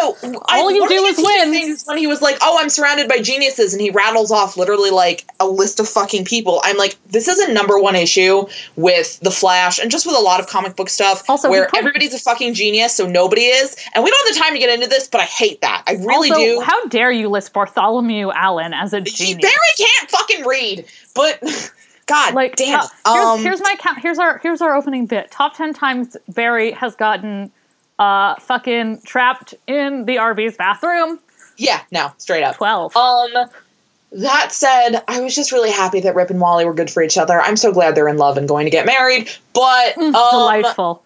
I, All you one do is win. When he was like, "Oh, I'm surrounded by geniuses," and he rattles off literally like a list of fucking people. I'm like, this is a number one issue with the Flash, and just with a lot of comic book stuff, Also, where put- everybody's a fucking genius, so nobody is. And we don't have the time to get into this, but I hate that. I really also, do. how dare you list Bartholomew Allen as a genius? Barry can't fucking read, but God like damn. top- here's, um, here's my count. Here's our here's our opening bit. Top ten times Barry has gotten uh fucking trapped in the RV's bathroom. yeah, no, straight up. Twelve. Um, that said, I was just really happy that Rip and Wally were good for each other. I'm so glad they're in love and going to get married. But um, Delightful.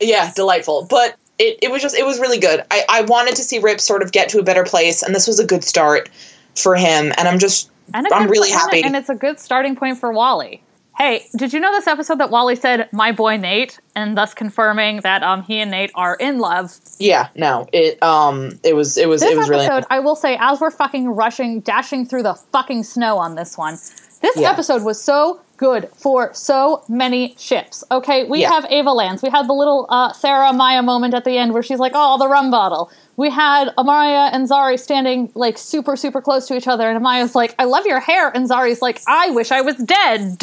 yeah, delightful. But it, it was just it was really good. I, I wanted to see Rip sort of get to a better place, and this was a good start for him. And I'm just And I'm really happy. And it's a good starting point for Wally. Hey, did you know this episode that Wally said "my boy Nate" and thus confirming that um he and Nate are in love? yeah, no, it um it was it was This it was really I will say, as we're fucking rushing, dashing through the fucking snow on this one, this Yeah. episode was so good for so many ships. Okay, we Yeah. have Avalance. We had the little uh, Sarah Maya moment at the end where she's like, "Oh, the rum bottle." We had Amaya and Zari standing like super, super close to each other, and Amaya's like, "I love your hair," and Zari's like, "I wish I was dead."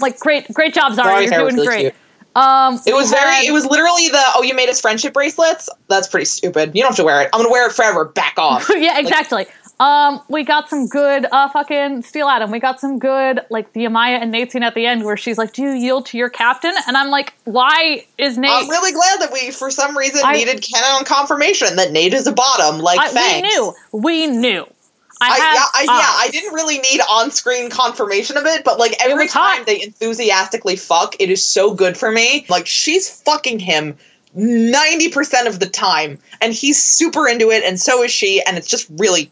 Like, great, great job, Zari. Zari's You're doing really great. cute. Um, It was we very. It was literally the oh, you made us friendship bracelets. That's pretty stupid. You don't have to wear it. I'm gonna wear it forever. Back off. yeah, exactly. Um, we got some good uh fucking Steel Atom. We got some good like the Amaya and Nate scene at the end where she's like, "Do you yield to your captain?" And I'm like, "Why is Nate?" I'm really glad that we, for some reason, I- needed canon confirmation that Nate is a bottom, like I, we knew, we knew. I, I, had yeah, I, yeah, I didn't really need on-screen confirmation of it, but like every hot. time they enthusiastically fuck, it is so good for me. Like she's fucking him 90% of the time, and he's super into it, and so is she, and it's just really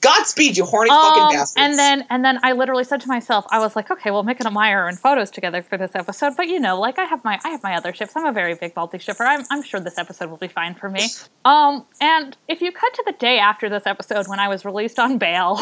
Godspeed, you horny fucking Um, bastards. and then and then I literally said to myself, I was like, okay, well, Mick and Amaya are in photos together for this episode, but you know, like I have my I have my other ships. I'm a very big multi shipper. I'm I'm sure this episode will be fine for me. Um, and if you cut to the day after this episode when I was released on bail.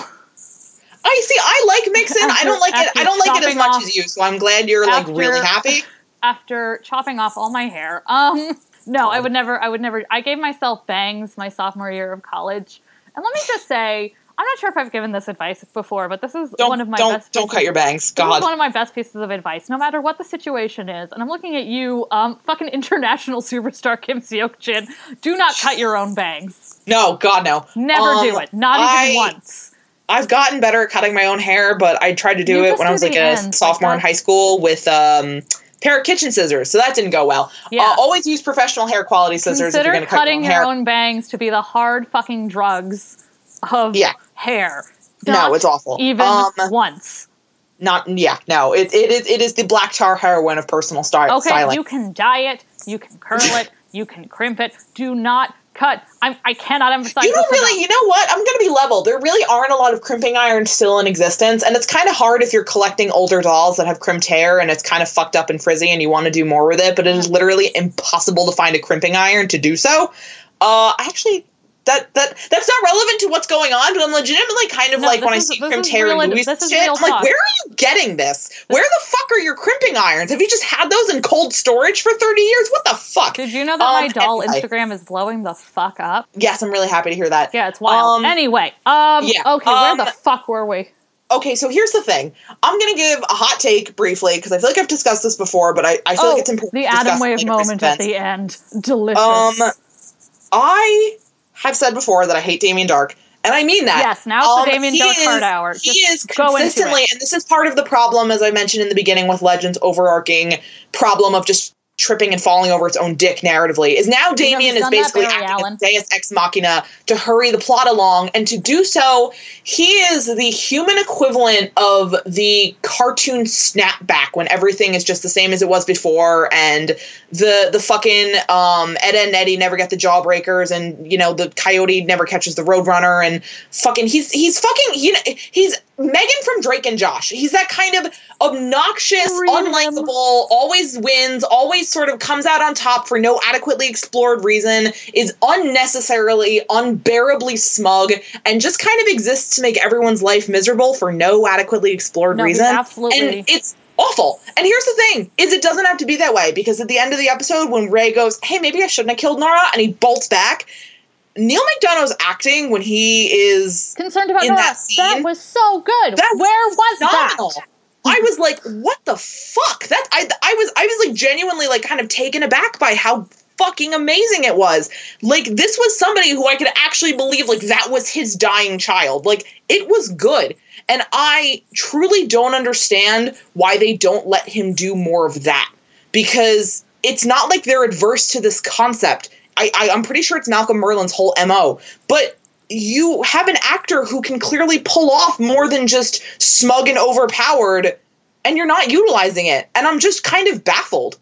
I see. I like Mixen. I don't like it. I don't like it as much off- as you. So I'm glad you're like really happy. after chopping off all my hair. Um, no, I would never. I would never. I gave myself bangs my sophomore year of college, and let me just say, I'm not sure if I've given this advice before, but this is Don't one of my don't best. don't pieces- cut your bangs. This is God. one of my best pieces of advice, no matter what the situation is. And I'm looking at you, um, fucking international superstar Kim Seok Jin. Do not cut your own bangs. No, God no. Never Um, do it. Not even I- once. I've gotten better at cutting my own hair, but I tried to do You it when I was like the a ends, like sophomore in high school with um pair of kitchen scissors, so that didn't go well. Yeah. Uh, always use professional hair quality scissors if you're Consider going to cut cutting your hair. own bangs to be the hard fucking drugs of Yeah. hair. No, it's awful. Even Um, once. Not yeah, no. It, it is it is the black tar heroin of personal style Okay, styling. you can dye it, you can curl it, you can crimp it. Do not cut. I'm, I cannot emphasize You don't really, enough. you know what? I'm going to be level. There really aren't a lot of crimping irons still in existence, and it's kind of hard if you're collecting older dolls that have crimped hair and it's kind of fucked up and frizzy and you want to do more with it, but it is literally impossible to find a crimping iron to do so. Uh, I actually. That, that that's not relevant to what's going on, but I'm legitimately kind of No, like when I see this crimped hair real- in movies this is shit. I'm like, where are you getting this? Where the fuck are your crimping irons? Have you just had those in cold storage for 30 years? What the fuck? Did you know that my Um, doll anyway. Instagram is blowing the fuck up? Yes, I'm really happy to hear that. Yeah, it's wild. Um, anyway, um, yeah, okay, where um, the fuck were we? okay, so here's the thing. I'm gonna give a hot take briefly because I feel like I've discussed this before, but I, I feel oh, like it's important. the Adam Wave moment at the end. Delicious. Um, I have said before that I hate Damien Darhk, and I mean that. yes, now it's Um, the Damien Darhk is- Hard Hour. He is consistently, and this is part of the problem, as I mentioned in the beginning, with Legends' overarching problem of just tripping and falling over its own dick narratively. Is now Damien is basically acting Allen. as Deus Ex Machina to hurry the plot along, and to do so, he is the human equivalent of the cartoon snapback when everything is just the same as it was before, and the the fucking um, Ed and Eddie never get the jawbreakers, and you know the Coyote never catches the Roadrunner, and fucking he's he's fucking you know, he's Megan from Drake and Josh. He's that kind of obnoxious, unlikable, always wins, always sort of comes out on top for no adequately explored reason, is unnecessarily, unbearably smug, and just kind of exists to make everyone's life miserable for no adequately explored No, reason. absolutely- And it's awful. And here's the thing: is it doesn't have to be that way because at the end of the episode, when Ray goes, "Hey, maybe I shouldn't have killed Nora," and he bolts back. Neal McDonough's acting when he is Concerned about in that That, scene, was so good. that's Where was phenomenal. that? I was like, "What the fuck?" That I I was I was like genuinely like kind of taken aback by how fucking amazing it was. Like this was somebody who I could actually believe like that was his dying child. Like it was good. And I truly don't understand why they don't let him do more of that. Because it's not like they're adverse to this concept. I, I I'm pretty sure it's Malcolm Merlyn's whole MO. But you have an actor who can clearly pull off more than just smug and overpowered and you're not utilizing it and i'm just kind of baffled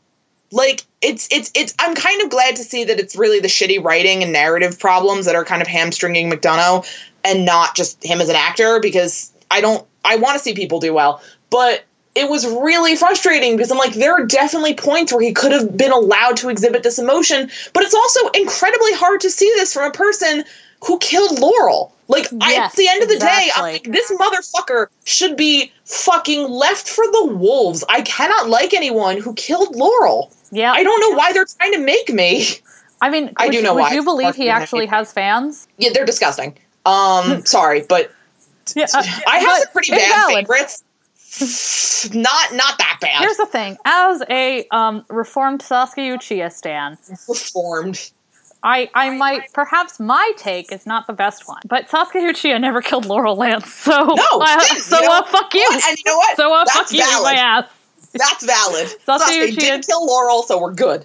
like it's it's it's i'm kind of glad to see that it's really the shitty writing and narrative problems that are kind of hamstringing mcdonough and not just him as an actor because i don't i want to see people do well but it was really frustrating because i'm like there are definitely points where he could have been allowed to exhibit this emotion but it's also incredibly hard to see this from a person who killed laurel like I, at the end of the day i'm like this motherfucker should be fucking left for the wolves i cannot like anyone who killed laurel Yeah. I don't know why they're trying to make me. I mean, I do you- know would why. you believe he actually has fans? Yeah, they're disgusting. Um, sorry, but Yeah, uh, I have some pretty bad invalid. favorites. Not not that bad. Here's the thing: as a um, reformed Sasuke Uchiha stan, Reformed. I, I might perhaps my take is not the best one, but Sasuke Uchiha never killed Laurel Lance, so No, uh, so you know uh, fuck you. And you know what? so uh, That's fuck you, valid. my ass. That's valid. Sasuke Sasuke Uchiha- didn't kill Laurel, so we're good.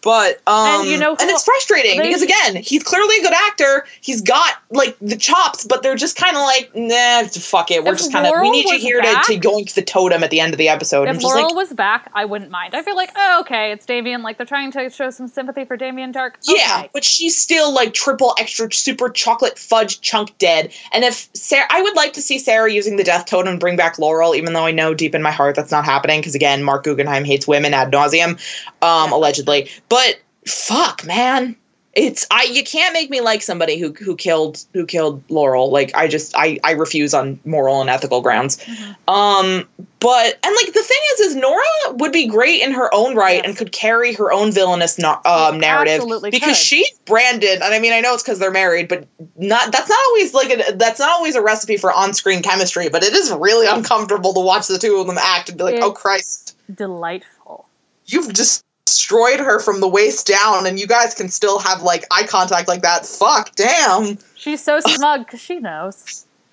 But um, And you know and it's frustrating because again, he's clearly a good actor. He's got like the chops, but they're just kind of like, nah, fuck it. We're If just kind of we need you here to, back- to yoink the totem at the end of the episode. If and just Laurel like, was back, I wouldn't mind. I feel like, oh, okay, it's Damien. Like they're trying to show some sympathy for Damien Darhk. Yeah, but she's still like triple extra super chocolate fudge chunk dead. And if Sarah, I would like to see Sarah using the death totem to bring back Laurel, even though I know deep in my heart that's not happening because again, Marc Guggenheim hates women ad nauseum, um, allegedly. But fuck, man. It's I you can't make me like somebody who who killed who killed Laurel. Like I just I I refuse on moral and ethical grounds. Mm-hmm. Um but and like the thing is is Nora would be great in her own right Yes. and could carry her own villainous no, um, narrative absolutely because could. she's branded and I mean I know it's cuz they're married but not that's not always like a, that's not always a recipe for on-screen chemistry but it is really uncomfortable to watch the two of them act and be like oh Christ delightful. you've just destroyed her from the waist down and you guys can still have like eye contact like that. Fuck damn. She's so smug because she knows.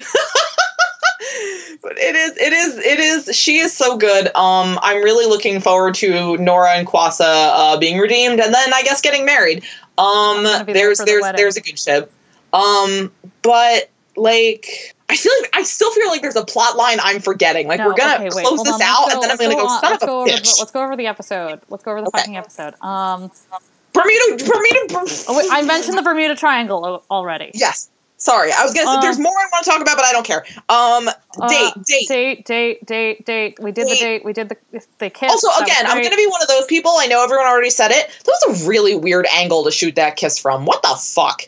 but it is it is it is she is so good. Um i'm really looking forward to nora and Kuasa uh being redeemed and then i guess getting married. Um gonna be there there's the there's there's a good ship. Um but like I feel like I still feel like there's a plot line I'm forgetting. Like No, we're gonna okay, wait, close this on, out, go- and then I'm gonna go, on- son of a go over the, bitch. let's go over the episode. Let's go over the Okay. fucking episode. Um, Bermuda, Bermuda. oh, wait, I mentioned the Bermuda Triangle already. Yes. Sorry, I was gonna. say Um, there's more I want to talk about, but I don't care. Um, Uh, date, date. date, date, date, date. We did the Date. date. We did the the kiss. Also, again, I'm gonna be one of those people. I know everyone already said it. That was a really weird angle to shoot that kiss from. What the fuck?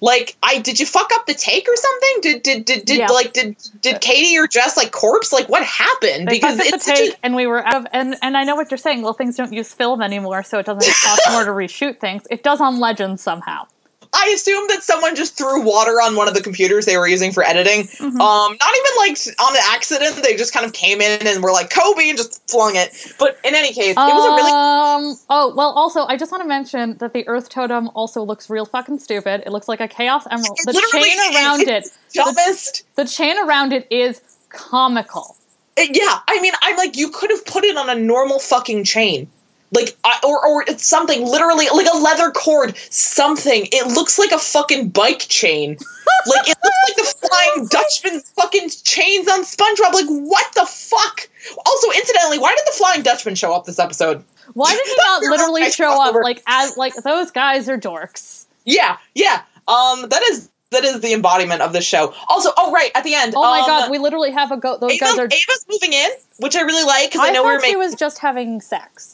Like, I did you fuck up the take or something? Did did did, did Yeah. like did did Katie or Jess like corpse? Like, what happened? They because it's the such a- and we were out of. And and I know what you're saying. Well, things don't use film anymore, so it doesn't cost more to reshoot things. It does on Legends somehow. I assume that someone just threw water on one of the computers they were using for editing. Mhm. Um, not even like on an accident. They just kind of came in and were like Kobe and just flung it. But in any case, it was a really Um. Oh well. Also, I just want to mention that the Earth Totem also looks real fucking stupid. It looks like a Chaos Emerald. The literally chain around it. dumbest. The chain around it is comical. It- yeah, I mean, I'm like, you could have put it on a normal fucking chain. Like, I, or, or it's something, literally, like a leather cord, something. It looks like a fucking bike chain. like, it looks like the Flying Dutchman's fucking chains on SpongeBob. Like, what the fuck? Also, incidentally, why did the Flying Dutchman show up this episode? Why did he not literally show up like as like those guys are dorks? Yeah, yeah. Um, that is that is the embodiment of the show. Also, oh right, at the end. Oh my um, god, we literally have a go. Those Ava, guys are. Ava's moving in, which I really like because I, I know we're thought she making. was just having sex.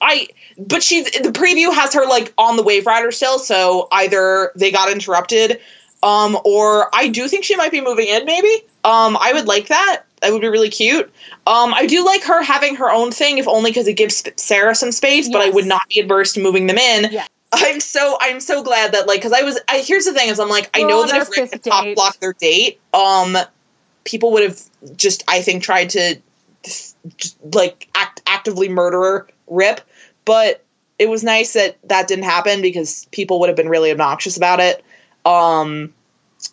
I but she's the preview has her like on the Wave Rider still, so either they got interrupted, um, or I do think she might be moving in. Maybe, um, I would like that. That would be really cute. Um, I do like her having her own thing, if only because it gives Sarah some space. But I would not be adverse to moving them in. Yeah. I'm so I'm so glad that like because I was I here's the thing is I'm like I We're know that if Rick had top blocked their date, um, people would have just I think tried to just, like act actively murder Rip, but it was nice that that didn't happen because people would have been really obnoxious about it. Um,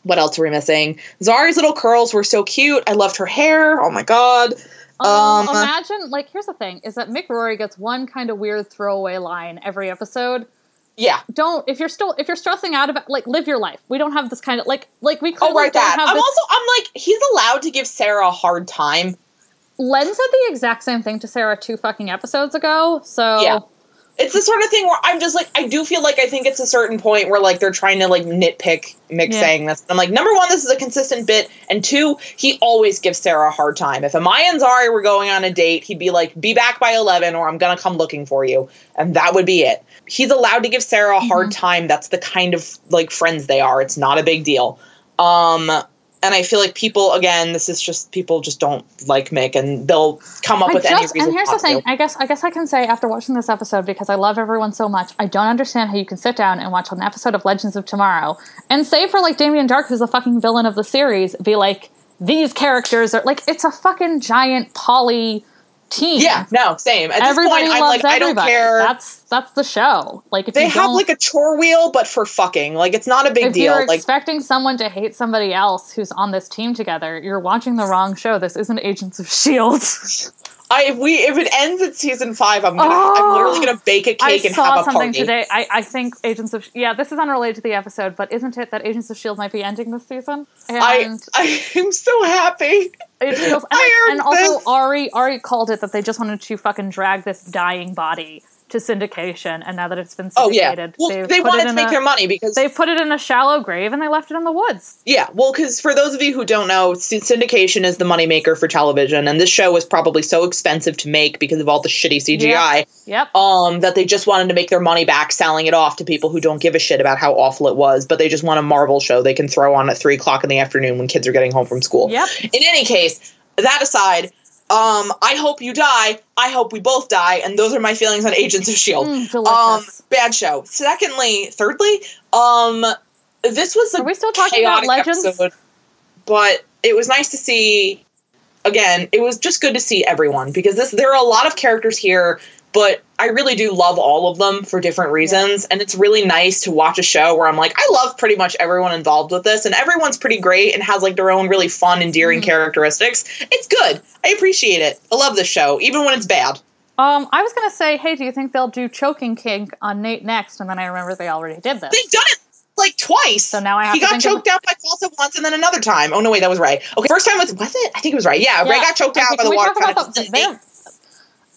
what else are we missing? Zari's little curls were so cute. I loved her hair. Oh my god. Um, Um, imagine like here's the thing: is that Mick Rory gets one kind of weird throwaway line every episode. Yeah. Don't if you're still if you're stressing out about like live your life. We don't have this kind of like like we Oh clearly right, don't that. have I'm this. also I'm like he's allowed to give Sarah a hard time. Len said the exact same thing to Sarah two fucking episodes ago. So Yeah. It's the sort of thing where I'm just like I do feel like I think it's a certain point where like they're trying to like nitpick Mick Yeah. saying this. I'm like number one, this is a consistent bit, and two, he always gives Sarah a hard time. If Amaya and Zari were going on a date, he'd be like, "Be back by eleven, or I'm gonna come looking for you," and that would be it. He's allowed to give Sarah a hard time. That's the kind of like friends they are. It's not a big deal. Um, and I feel like people again, this is just people just don't like Mick, and they'll come up I with any reason. and here's the to. thing. I guess I guess I can say after watching this episode because I love everyone so much. I don't understand how you can sit down and watch an episode of Legends of Tomorrow and say for like Damien Darhk, who's the fucking villain of the series, be like these characters are like it's a fucking giant poly team. Yeah, no, same. At everybody this point, I'm loves like, I everybody. don't care. That's that's the show. Like if they you have like a chore wheel, but for fucking. Like it's not a big if deal. you're Like expecting someone to hate somebody else who's on this team together, you're watching the wrong show. This isn't Agents of Shield. I if we if it ends at season five, I'm gonna I'm Oh! literally gonna oh, bake a cake and saw have a something party. today. I, I think Agents of yeah, this is unrelated to the episode, but isn't it that Agents of Shield might be ending this season? And I I am so happy. it feels and, I and also this. Ari Ari called it that they just wanted to fucking drag this dying body to syndication, and now that it's been Oh yeah. syndicated, Well, they wanted to make a, their money because They've put it in a shallow grave and they left it in the woods. yeah. Well, because for those of you who don't know, syndication is the moneymaker for television, and this show was probably so expensive to make because of all the shitty CGI. Yep. um, that they just wanted to make their money back selling it off to people who don't give a shit about how awful it was, but they just want a Marvel show they can throw on at three o'clock in the afternoon when kids are getting home from school. Yep. In any case, that aside, um, I hope you die. I hope we both die, and those are my feelings on Agents of Shield. Mm, um, bad show. Secondly, thirdly, um, this was a Are we still talking about Legends? episode, but it was nice to see. Again, it was just good to see everyone because this there are a lot of characters here, but I really do love all of them for different reasons, and it's really nice to watch a show where I'm like, I love pretty much everyone involved with this, and everyone's pretty great and has like their own really fun, endearing Mhm. characteristics. It's good. I appreciate it. I love this show, even when it's bad. Um, I was gonna say, hey, do you think they'll do choking kink on Nate next? And then I remember they already did this. They've done it like twice. So now I have he got choked out by Falsa once and then another time. Oh no, wait, that was right. Okay, first time was was it? I think it was right. Yeah, Ray got choked Okay, out by the water talk about fountain. the- they're-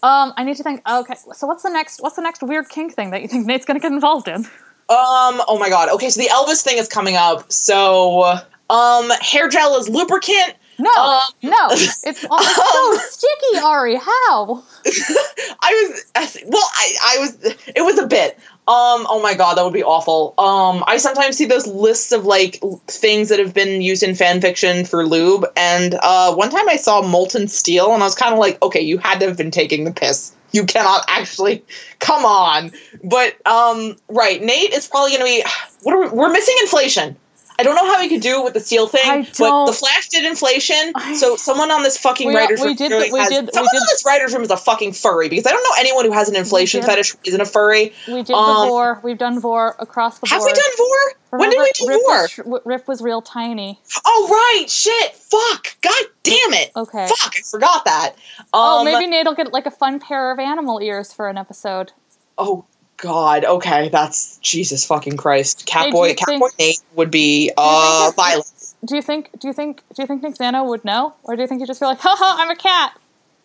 Um, I need to think. Okay, so what's the next? What's the next weird kink thing that you think Nate's gonna get involved in? Um. Oh my god. Okay, so the Elvis thing is coming up. So, um, hair gel is lubricant. No, Um, no, it's, it's so sticky, Ari. How? I was well. I I was. It was a bit. Um, oh my god, that would be awful. Um, I sometimes see those lists of like things that have been used in fan fiction for lube, and uh, one time I saw molten steel, and I was kind of like, okay, you had to have been taking the piss. You cannot actually, come on. But um, right, Nate is probably gonna be. What are we, we're missing inflation. I don't know how he could do it with the steel thing, but the Flash did inflation. I- so someone on this fucking We- writers we room did- really we has- did- we someone did- on this writers room is a fucking furry because I don't know anyone who has an inflation did- fetish who isn't a furry. We did Um, the vor. We've done vor across the board. Have we done Vor? When did we do Rip Vor? Was, Rip was real tiny. Oh right, shit, fuck, god damn it. Okay. Fuck, I forgot that. Um, oh, maybe Nate'll get like a fun pair of animal ears for an episode. Oh God. Okay, that's Jesus fucking Christ. Hey, Catboy, think- Catboy Nate would be uh violent. Do you think? Do you think? Do you think Nick Zano would know, or do you think he'd just be like, "Haha, I'm a cat"?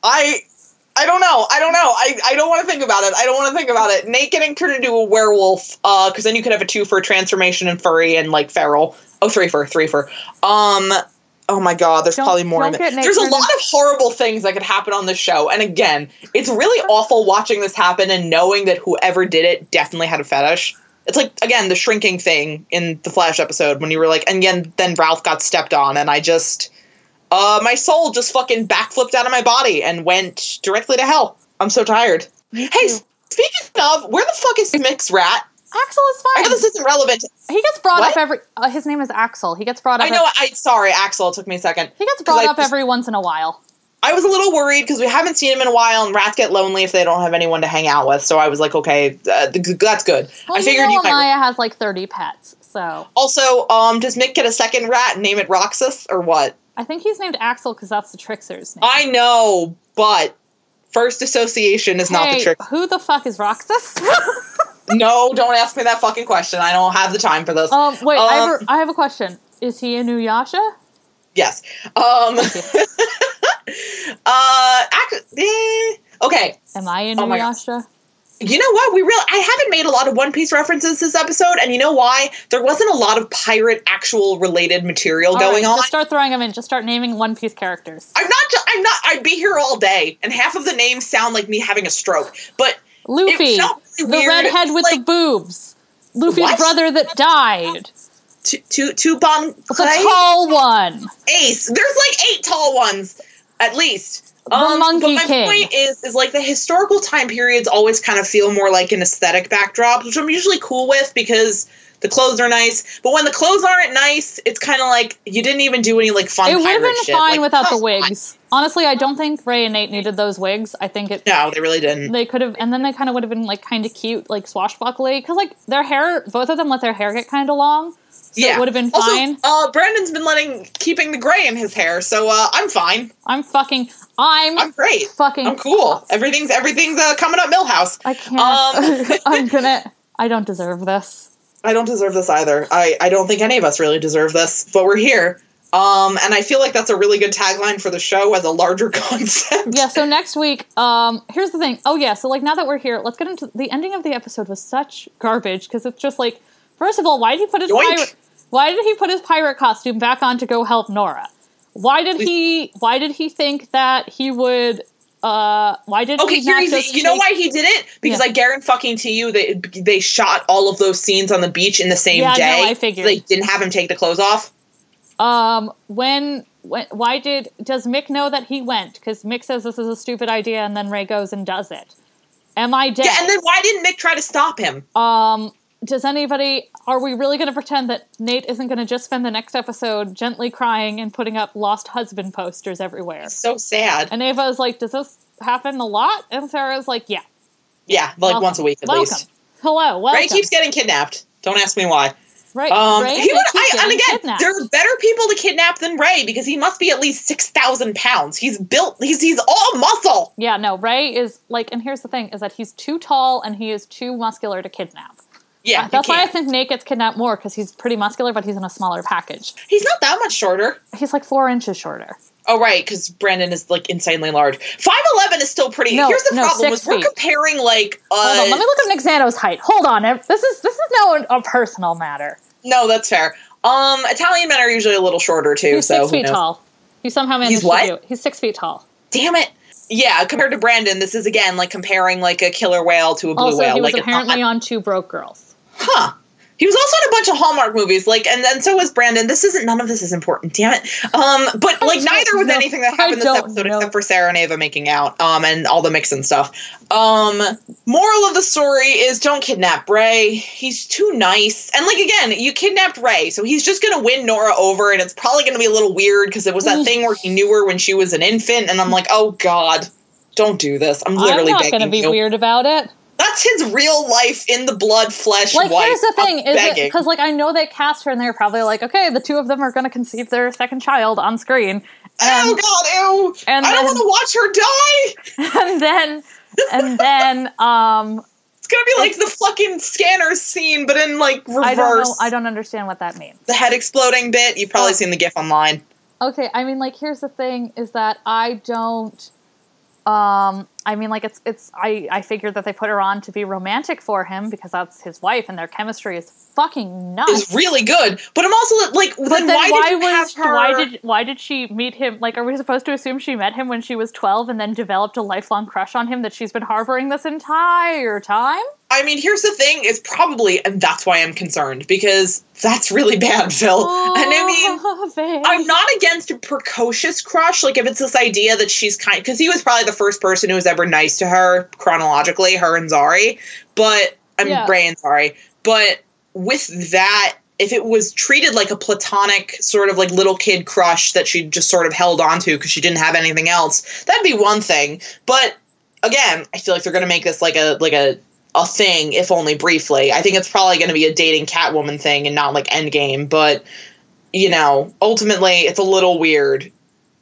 I. I don't know. I don't know. I, I don't want to think about it. I don't want to think about it. Nate getting turned into a werewolf, uh, because then you could have a two for transformation and furry and like feral. Oh, three for three for. Um. Oh my God. There's Don't- probably more. in it. There's a lot of horrible things that could happen on this show. And again, it's really awful watching this happen and knowing that whoever did it definitely had a fetish. It's like again the shrinking thing in the Flash episode when you were like, and again, then Ralph got stepped on, and I just, uh, my soul just fucking backflipped out of my body and went directly to hell. I'm so tired. Hey, speaking of, where the fuck is Mix Rat? Axel is fine. I know this isn't relevant. he gets brought What? up every. Uh, his name is Axel. He gets brought up. I know. ev- I sorry, Axel. It took me a second. he gets brought up just- every once in a while. I was a little worried because we haven't seen him in a while, and rats get lonely if they don't have anyone to hang out with. So I was like, okay, uh, that's good. Well, I figured you know, might. Has like thirty pets, so Also, um, does Mick get a second rat and name it Roxas or what? I think he's named Axel because that's the trickster's name. I know, but first association is not the Hey, trick. Who the fuck is Roxas? No, don't ask me that fucking question. I don't have the time for this. um, wait, I, have Um, a, I have a question. Is he a Inuyasha? yes. Um. Uh. Eh, okay. Am I a Oh new God. Yasha? You know what? We really i haven't made a lot of One Piece references this episode, and you know why? There wasn't a lot of pirate actual related material All going right, on. Just start throwing them in. Just start naming One Piece characters. I'm not. I'm not. I'd be here all day, and half of the names sound like me having a stroke. But Luffy, really the redhead with the boobs. Luffy's What? brother that died. two, two, two bon The tall one. ace. There's like eight tall ones, at least. The um, Monkey but my King. point is, is like the historical time periods always kind of feel more like an aesthetic backdrop, which I'm usually cool with because the clothes are nice. But when the clothes aren't nice, it's kind of like you didn't even do any like fun. It would have been shit. fine Like, without the wigs. Honestly, I don't think Ray and Nate needed those wigs. I think it. No, they really didn't. They could have, and then they kind of would have been like kind of cute, like swashbuckly, because like their hair, both of them let their hair get kind of long, so yeah, it would have been also, fine. Uh, Brandon's been letting keeping the gray in his hair, so uh, I'm fine. I'm fucking, I'm, I'm great. fucking, I'm cool. Everything's everything's uh, coming up Milhouse. I can't. Um, I'm gonna. I don't deserve this. I don't deserve this either. I, I don't think any of us really deserve this, but we're here. Um, and I feel like that's a really good tagline for the show as a larger concept. Yeah. So next week, um, here's the thing. Oh yeah. So like now that we're here, let's get into the ending of the episode was such garbage because it's just like, first of all, why did he put his Yoink. pirate? Why did he put his pirate costume back on to go help Nora? Why did he? Why did he think that he would? Uh, why did Okay, he not here's just the, you know why he did it? Because Yeah. I guarantee fucking to you they they shot all of those scenes on the beach in the same Yeah, no, day. I figured. They didn't have him take the clothes off. Um, when, when, why did, does Mick know that he went? Because Mick says this is a stupid idea and then Ray goes and does it. Am I dead? Yeah, and then why didn't Mick try to stop him? um, does anybody, are we really going to pretend that Nate isn't going to just spend the next episode gently crying and putting up lost husband posters everywhere? So sad. And Ava's like, does this happen a lot? And Sarah's like, yeah. Yeah, like welcome. once a week at welcome. least. Hello, welcome. Ray keeps getting kidnapped. Don't ask me why. Right, Um, Ray, he would, I, and again, kidnapped. there are better people to kidnap than Ray because he must be at least six thousand pounds. He's built. He's he's all muscle. Yeah, no, Ray is like, and here's the thing: is that he's too tall and he is too muscular to kidnap. Yeah, That's why I think Nate gets kidnapped more because he's pretty muscular, but he's in a smaller package. he's not that much shorter. He's like four inches shorter. Oh right, because Brandon is like insanely large. Five eleven is still pretty. No, Here's the no, problem: is we're comparing like. Uh, Hold on, let me look up Nick Zano's height. Hold on, this is this is no a personal matter. No, that's fair. Um, Italian men are usually a little shorter too. He's so six feet tall. He somehow managed He's what? to do it. He's six feet tall. Damn it! yeah, compared to Brandon, this is again like comparing like a killer whale to a blue Also, whale. he was like apparently on Two Broke Girls. huh. He was also in a bunch of Hallmark movies, like, and then so was Brandon. This isn't none of this is important, damn it. Um, but like neither was know. anything that happened this episode know. except for Sarah and Ava making out, um, and all the mix and stuff. Um, moral of the story is don't kidnap Ray. He's too nice, and like again, you kidnapped Ray, so he's just gonna win Nora over, and it's probably gonna be a little weird because it was that thing where he knew her when she was an infant, and I'm like, oh god. Don't do this. I'm I'm literally not going to be you. weird about it. That's his real life in the blood flesh Like, wife. here's the thing: because like I know they cast her, and they're probably like, okay, the two of them are going to conceive their second child on screen, oh god, ew! and I don't want to watch her die. and then and then um It's gonna be like the fucking scanner scene, but in like reverse. I don't know. I don't understand what that means. the head exploding bit. You've probably Oh. seen the gif online. Okay, I mean, like, here's the thing: is that I don't. Um, I mean, like, it's it's. I I figured that they put her on to be romantic for him because that's his wife, and their chemistry is fucking nuts. It's really good, but I'm also like, But then, then why, why, was her? why did why did she meet him? Like, are we supposed to assume she met him when she was twelve and then developed a lifelong crush on him that she's been harboring this entire time? I mean, here's the thing: it's probably, and that's why I'm concerned because that's really bad, Phil. and I mean, Oh, babe. I'm not against a precocious crush. Like if it's this idea that she's kind, because he was probably the first person who was ever nice to her chronologically, her and Zari. But I'm Yeah. Ray and Zari. But with that, if it was treated like a platonic sort of like little kid crush that she just sort of held onto because she didn't have anything else, that'd be one thing. But again, I feel like they're gonna make this like a like a a thing, if only briefly. I think it's probably going to be a dating Catwoman thing and not like Endgame, but you know, ultimately it's a little weird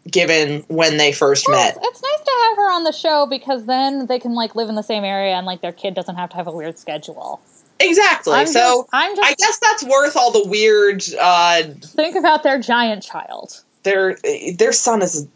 given when they first Well, met. It's, it's nice to have her on the show because then they can like live in the same area and like their kid doesn't have to have a weird schedule. Exactly. I'm so just, I'm just I guess that's worth all the weird uh think about their giant child. their their son is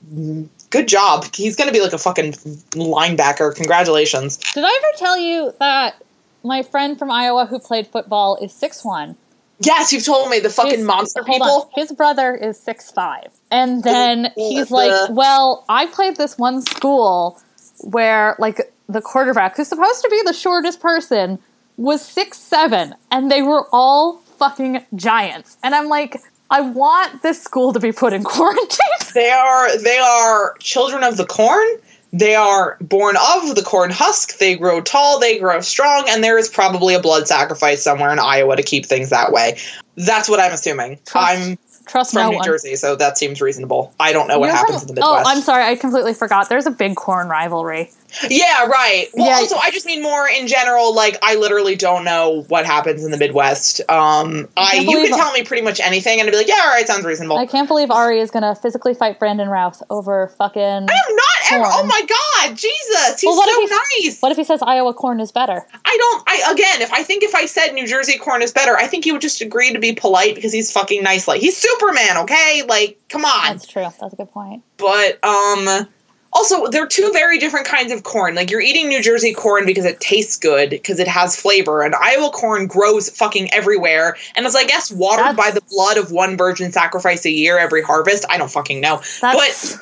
good job. He's going to be like a fucking linebacker. Congratulations. Did I ever tell you that my friend from Iowa who played football is six one? Yes, you've told me the fucking monster people. His brother is six five, and then he's like, "Well, I played this one school where like the quarterback, who's supposed to be the shortest person, was six seven, and they were all fucking giants." And I'm like, I want this school to be put in quarantine. They are they are children of the corn. They are born of the corn husk. They grow tall, they grow strong, and there is probably a blood sacrifice somewhere in Iowa to keep things that way. That's what I'm assuming. Trust I'm Trust from no New one. Jersey, so that seems reasonable. I don't know what happens in the Midwest. Oh, I'm sorry, I completely forgot. There's a big corn rivalry. Yeah, right. Well, Yeah. also, I just mean more in general. Like, I literally don't know what happens in the Midwest. Um, I can't you can tell me pretty much anything, and I'd be like, yeah, all right, sounds reasonable. I can't believe Ari is gonna physically fight Brandon Routh over fucking. I am not ever. Oh my god, Jesus, he's Well, what so if he's- nice. What if he says Iowa corn is better? I don't. I again, if I think if I said New Jersey corn is better, I think he would just agree to be polite because he's fucking nice. Like he's Superman, okay? Like, come on. That's true. That's a good point. But um, also they're two very different kinds of corn. Like you're eating New Jersey corn because it tastes good because it has flavor, and Iowa corn grows fucking everywhere and is I guess watered That's- by the blood of one virgin sacrifice a year every harvest. I don't fucking know, but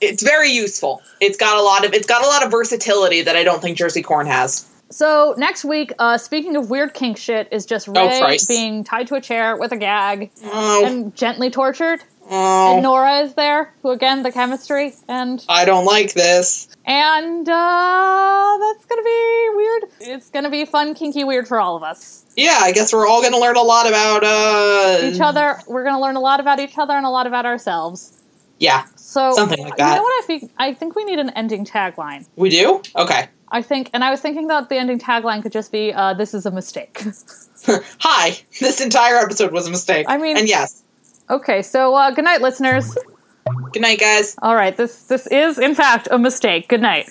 it's very useful. It's got a lot of it's got a lot of versatility that I don't think Jersey corn has. so. Next week, uh, speaking of weird kink shit, is just Ray Christ. being tied to a chair with a gag Oh, and gently tortured. Oh. And Nora is there, who again the chemistry and I don't like this. and uh, that's gonna be weird. It's gonna be fun, kinky, weird for all of us. Yeah, I guess we're all going to learn a lot about uh Each other, we're gonna learn a lot about each other and a lot about ourselves. Yeah, So Something like that. You know what I think? I think we need an ending tagline. we do. Okay. I think, and I was thinking that the ending tagline could just be, uh, "This is a mistake." Hi. This entire episode was a mistake. I mean- and yes. Okay, so uh, good night, listeners. Good night, guys. All right, this this is in fact a mistake. Good night.